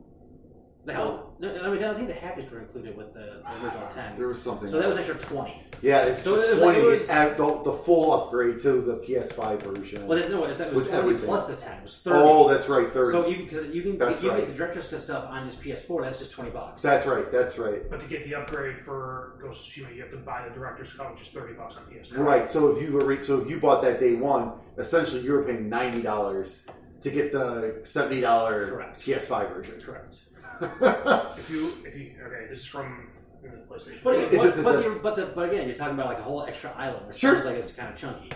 The hell, no, I mean I don't think the haptics were included with the, the (sighs) original ten. There was something. So that was else. extra twenty. Yeah, it's So it was- twenty. it was- at the, the full upgrade to the PS5 version. Well, no, it was, it was With twenty everything. plus the ten. It was thirty. oh, that's right. Thirty. So you because you can That's you right. get the director's cut stuff on just PS4. That's just twenty bucks. that's right. That's right. But to get the upgrade for Ghost of Tsushima, you have to buy the director's cut, which is thirty bucks on PS4. Right. So if you were so if you bought that day one, essentially you were paying ninety dollars to get the seventy dollar PS5 version. correct. (laughs) If you, if you, okay, this is from the PlayStation. But, Is but, it the- but, this- you're- but, the, but again, you're talking about like a whole extra island, which Sure. sounds like it's kind of chunky.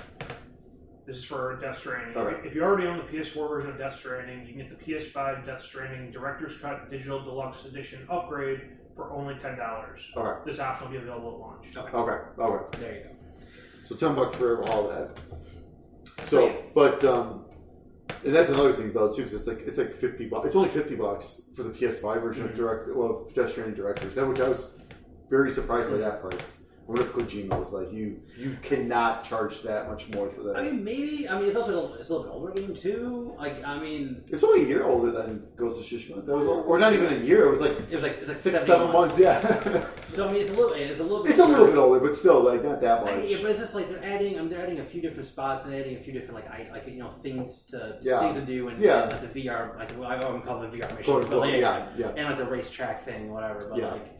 This is for Death Stranding. All If- right. If you already own the PS4 version of Death Stranding, you can get the PS5 Death Stranding Director's Cut Digital Deluxe Edition upgrade for only ten dollars. All right. This option will be available at launch. Okay. Okay. Okay. There you go. So ten bucks for all that. So, but um, and that's another thing though too, because it's like it's like fifty bucks. It's only fifty bucks for the PS5 version Mhm. of Direct, well, Stranding Directors. That which I was very surprised by that price. Wonder if Kojima was like, you you cannot charge that much more for this. I mean, maybe. I mean, it's also it's a little bit older game too. Like, I mean, it's only a year older than Ghost of Tsushima. That was, or not even a year. It was like it was like it's like six, seven months. Yeah, So I mean, it's a little, it's a little bit. it's a little older. bit older, but still like not that much. I, yeah, but it's just like they're adding. I mean, they're adding a few different spots and adding a few different like I like you know things to Yeah. things to do and Yeah. like the VR like I wouldn't call it the VR mission, Quote, but like, yeah, yeah. and like the racetrack thing, whatever. But Yeah. like,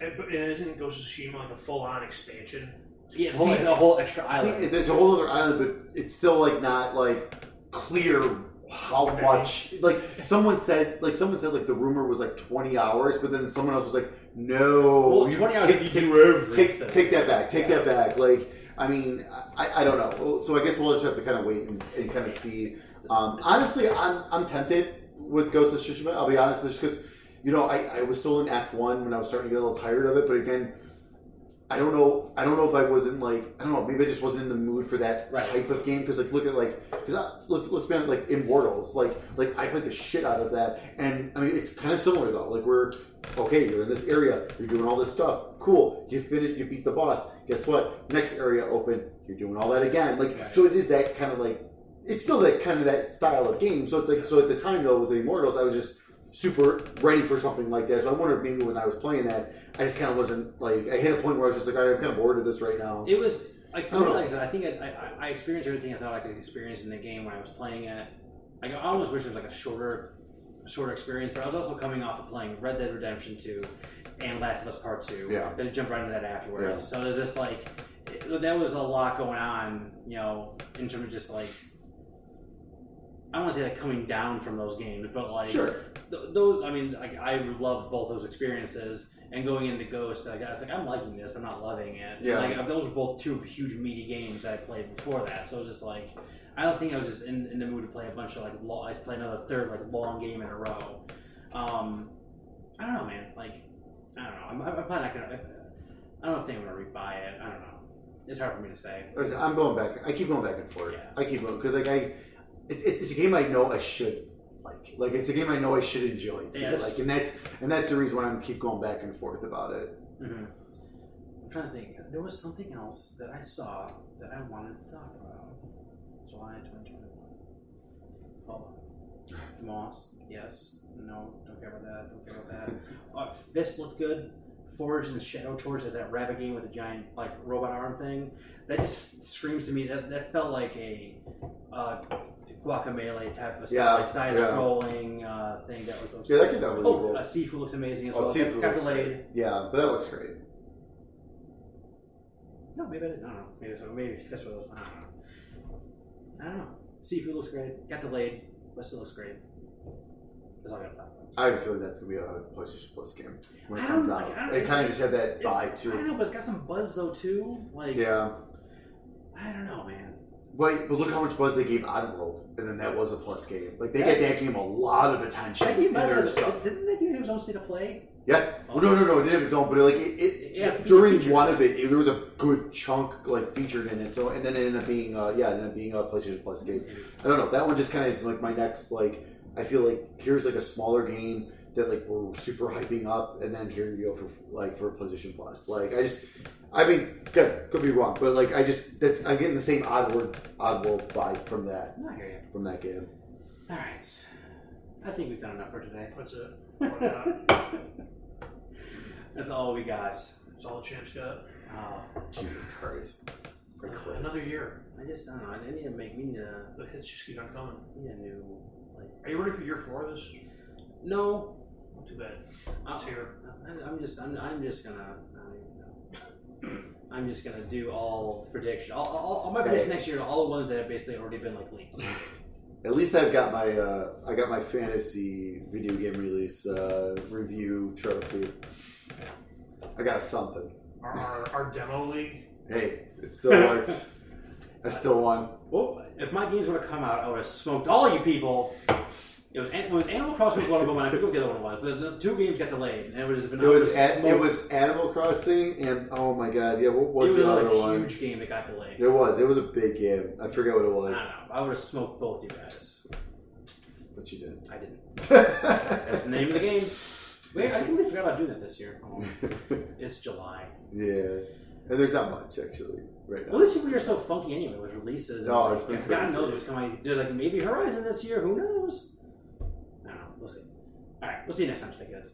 And, but and isn't Ghost of Tsushima like a full on expansion? yeah, it's See- like a whole extra See, island. there's a whole other island, but it's still like not like clear how Okay. much. Like someone said, like someone said, like the rumor was like 20 hours, but then someone else was like, no, well, you twenty hours take, if you take, do everything. take take that back, take that back. Like, I mean, I, I don't know. So I guess we'll just have to kind of wait and, and kind of see. Um, honestly, I'm I'm tempted with Ghost of Tsushima. I'll be honest, just because you know I, I was still in Act One when I was starting to get a little tired of it, but again. I don't know. I don't know if I wasn't like I don't know. Maybe I just wasn't in the mood for that Right. type of game because like look at like because let's let's be honest, like Immortals like like I played the shit out of that and I mean it's kind of similar though. Like we're okay, you're in this area, you're doing all this stuff, cool. You finish, you beat the boss. Guess what? Next area open, you're doing all that again. Like Right. so, it is that kind of like it's still that kind of that style of game. So it's like so at the time though with the Immortals, I was just super ready for something like that. So I wonder maybe when I was playing that, I just kind of wasn't like I hit a point where I was just like I'm kind of bored of this right now. It was like I me, don't like I said, I think I, I, I experienced everything I thought I could experience in the game when I was playing it. Like, I almost wish it was like a shorter, shorter experience. But I was also coming off of playing Red Dead Redemption Two and Last of Us Part Two. Yeah. Then jump right into that afterwards. Yeah. So there's just like that was a lot going on, you know, in terms of just like. I don't want to say like coming down from those games, but like Sure. th- those i mean like i loved both those experiences and going into ghost like, i was like i'm liking this but I'm not loving it And, Yeah. like those were both two huge meaty games that i played before that so it was just like i don't think i was just in, in the mood to play a bunch of like long, i play another third like long game in a row um i don't know man like i don't know i'm, I'm probably not gonna i don't think i'm gonna rebuy it i don't know it's hard for me to say I'm going back. I keep going back and forth. Yeah. I keep going because like I, it's it's a game I know I should like. Like it's a game I know I should enjoy too. Yes. Like and that's and that's the reason why I'm keep going back and forth about it. hmm i'm trying to think there was something else that i saw that i wanted to talk about July 2021. Hold on. Moss, yes. No, don't care about that. Don't care about that. (laughs) Uh, Fist looked good. Forged in Shadow Torch is that rabbit game with the giant like robot arm thing. That just screams to me. That that felt like a uh, Guacamelee type of Yeah, like side yeah. scrolling uh, thing. That was. Yeah, that could definitely Oh, cool. uh, Sifu looks amazing as Oh, well. Sifu Got looks. Yeah, but that looks great. No, maybe I didn't. I don't know. Maybe so. Maybe Fist was. I don't know. I don't know. Sifu looks great. Got delayed, but still looks great. That's all I got to talk about. I have a feeling that's gonna be a PlayStation Plus game when it I comes don't- out. like, it kind of just had that vibe I to know, but it's got some buzz though too. Like, Yeah, I don't know, man. But but look how much buzz they gave Oddworld, and then that was a plus game. Like they Yes. get that game a lot of attention That in game their stuff. Didn't they give him his own state of play? Yeah. Well, no, no, no. It didn't have its own, but like it, it Yeah, during one of it, it, there was a good chunk like featured in it. So and then it ended up being, uh, yeah, it ended up being a PlayStation Plus game. I don't know. That one just kind of is like my next like. I feel like here's like a smaller game that like we're super hyping up, and then here you go for like for position Plus. Like I just, I mean, could could be wrong, but like I just that's I'm getting the same odd word Oddworld Oddworld vibe from that I hear you. from that game. All right. I think we've done enough for today. That's it. (laughs) All I. That's all we got. That's all the champs got. Oh, Jesus Christ! I quit. Another year. I just I don't know. I need to make me need a, The hits just keep on coming. need a new like. Are you ready for year four of this? No, Not too bad. I'm It's here. I'm just I'm, I'm just gonna I don't even know. I'm just gonna do all the prediction. All, all, all my predictions Hey. next year are all the ones that have basically already been like leaked. At least I've got my uh, I got my fantasy video game release uh, review trophy. I got something. Our, our, our demo league. Hey, it still (laughs) works. I still won. Well, if my games would have come out, I would have smoked all you people. It was it was Animal Crossing was one of them, and I forget what the other one was. But the two games got delayed, and it was It was it was Animal Crossing and oh my god, yeah. What it was was the other one? huge game that got delayed. It was. It was a big game. I forget what it was, don't. I would have smoked both you guys. but you didn't. I didn't. (laughs) That's the name of the game. Wait, I completely forgot about doing that this year. Oh, (laughs) it's July. yeah, and there's not much actually right now. Well, this year we are so funky anyway with releases. and, Oh, like, it's been God crazy. knows what's coming. There's like maybe Horizon this year. Who knows? We'll see. All right, we'll see you next time. Take it.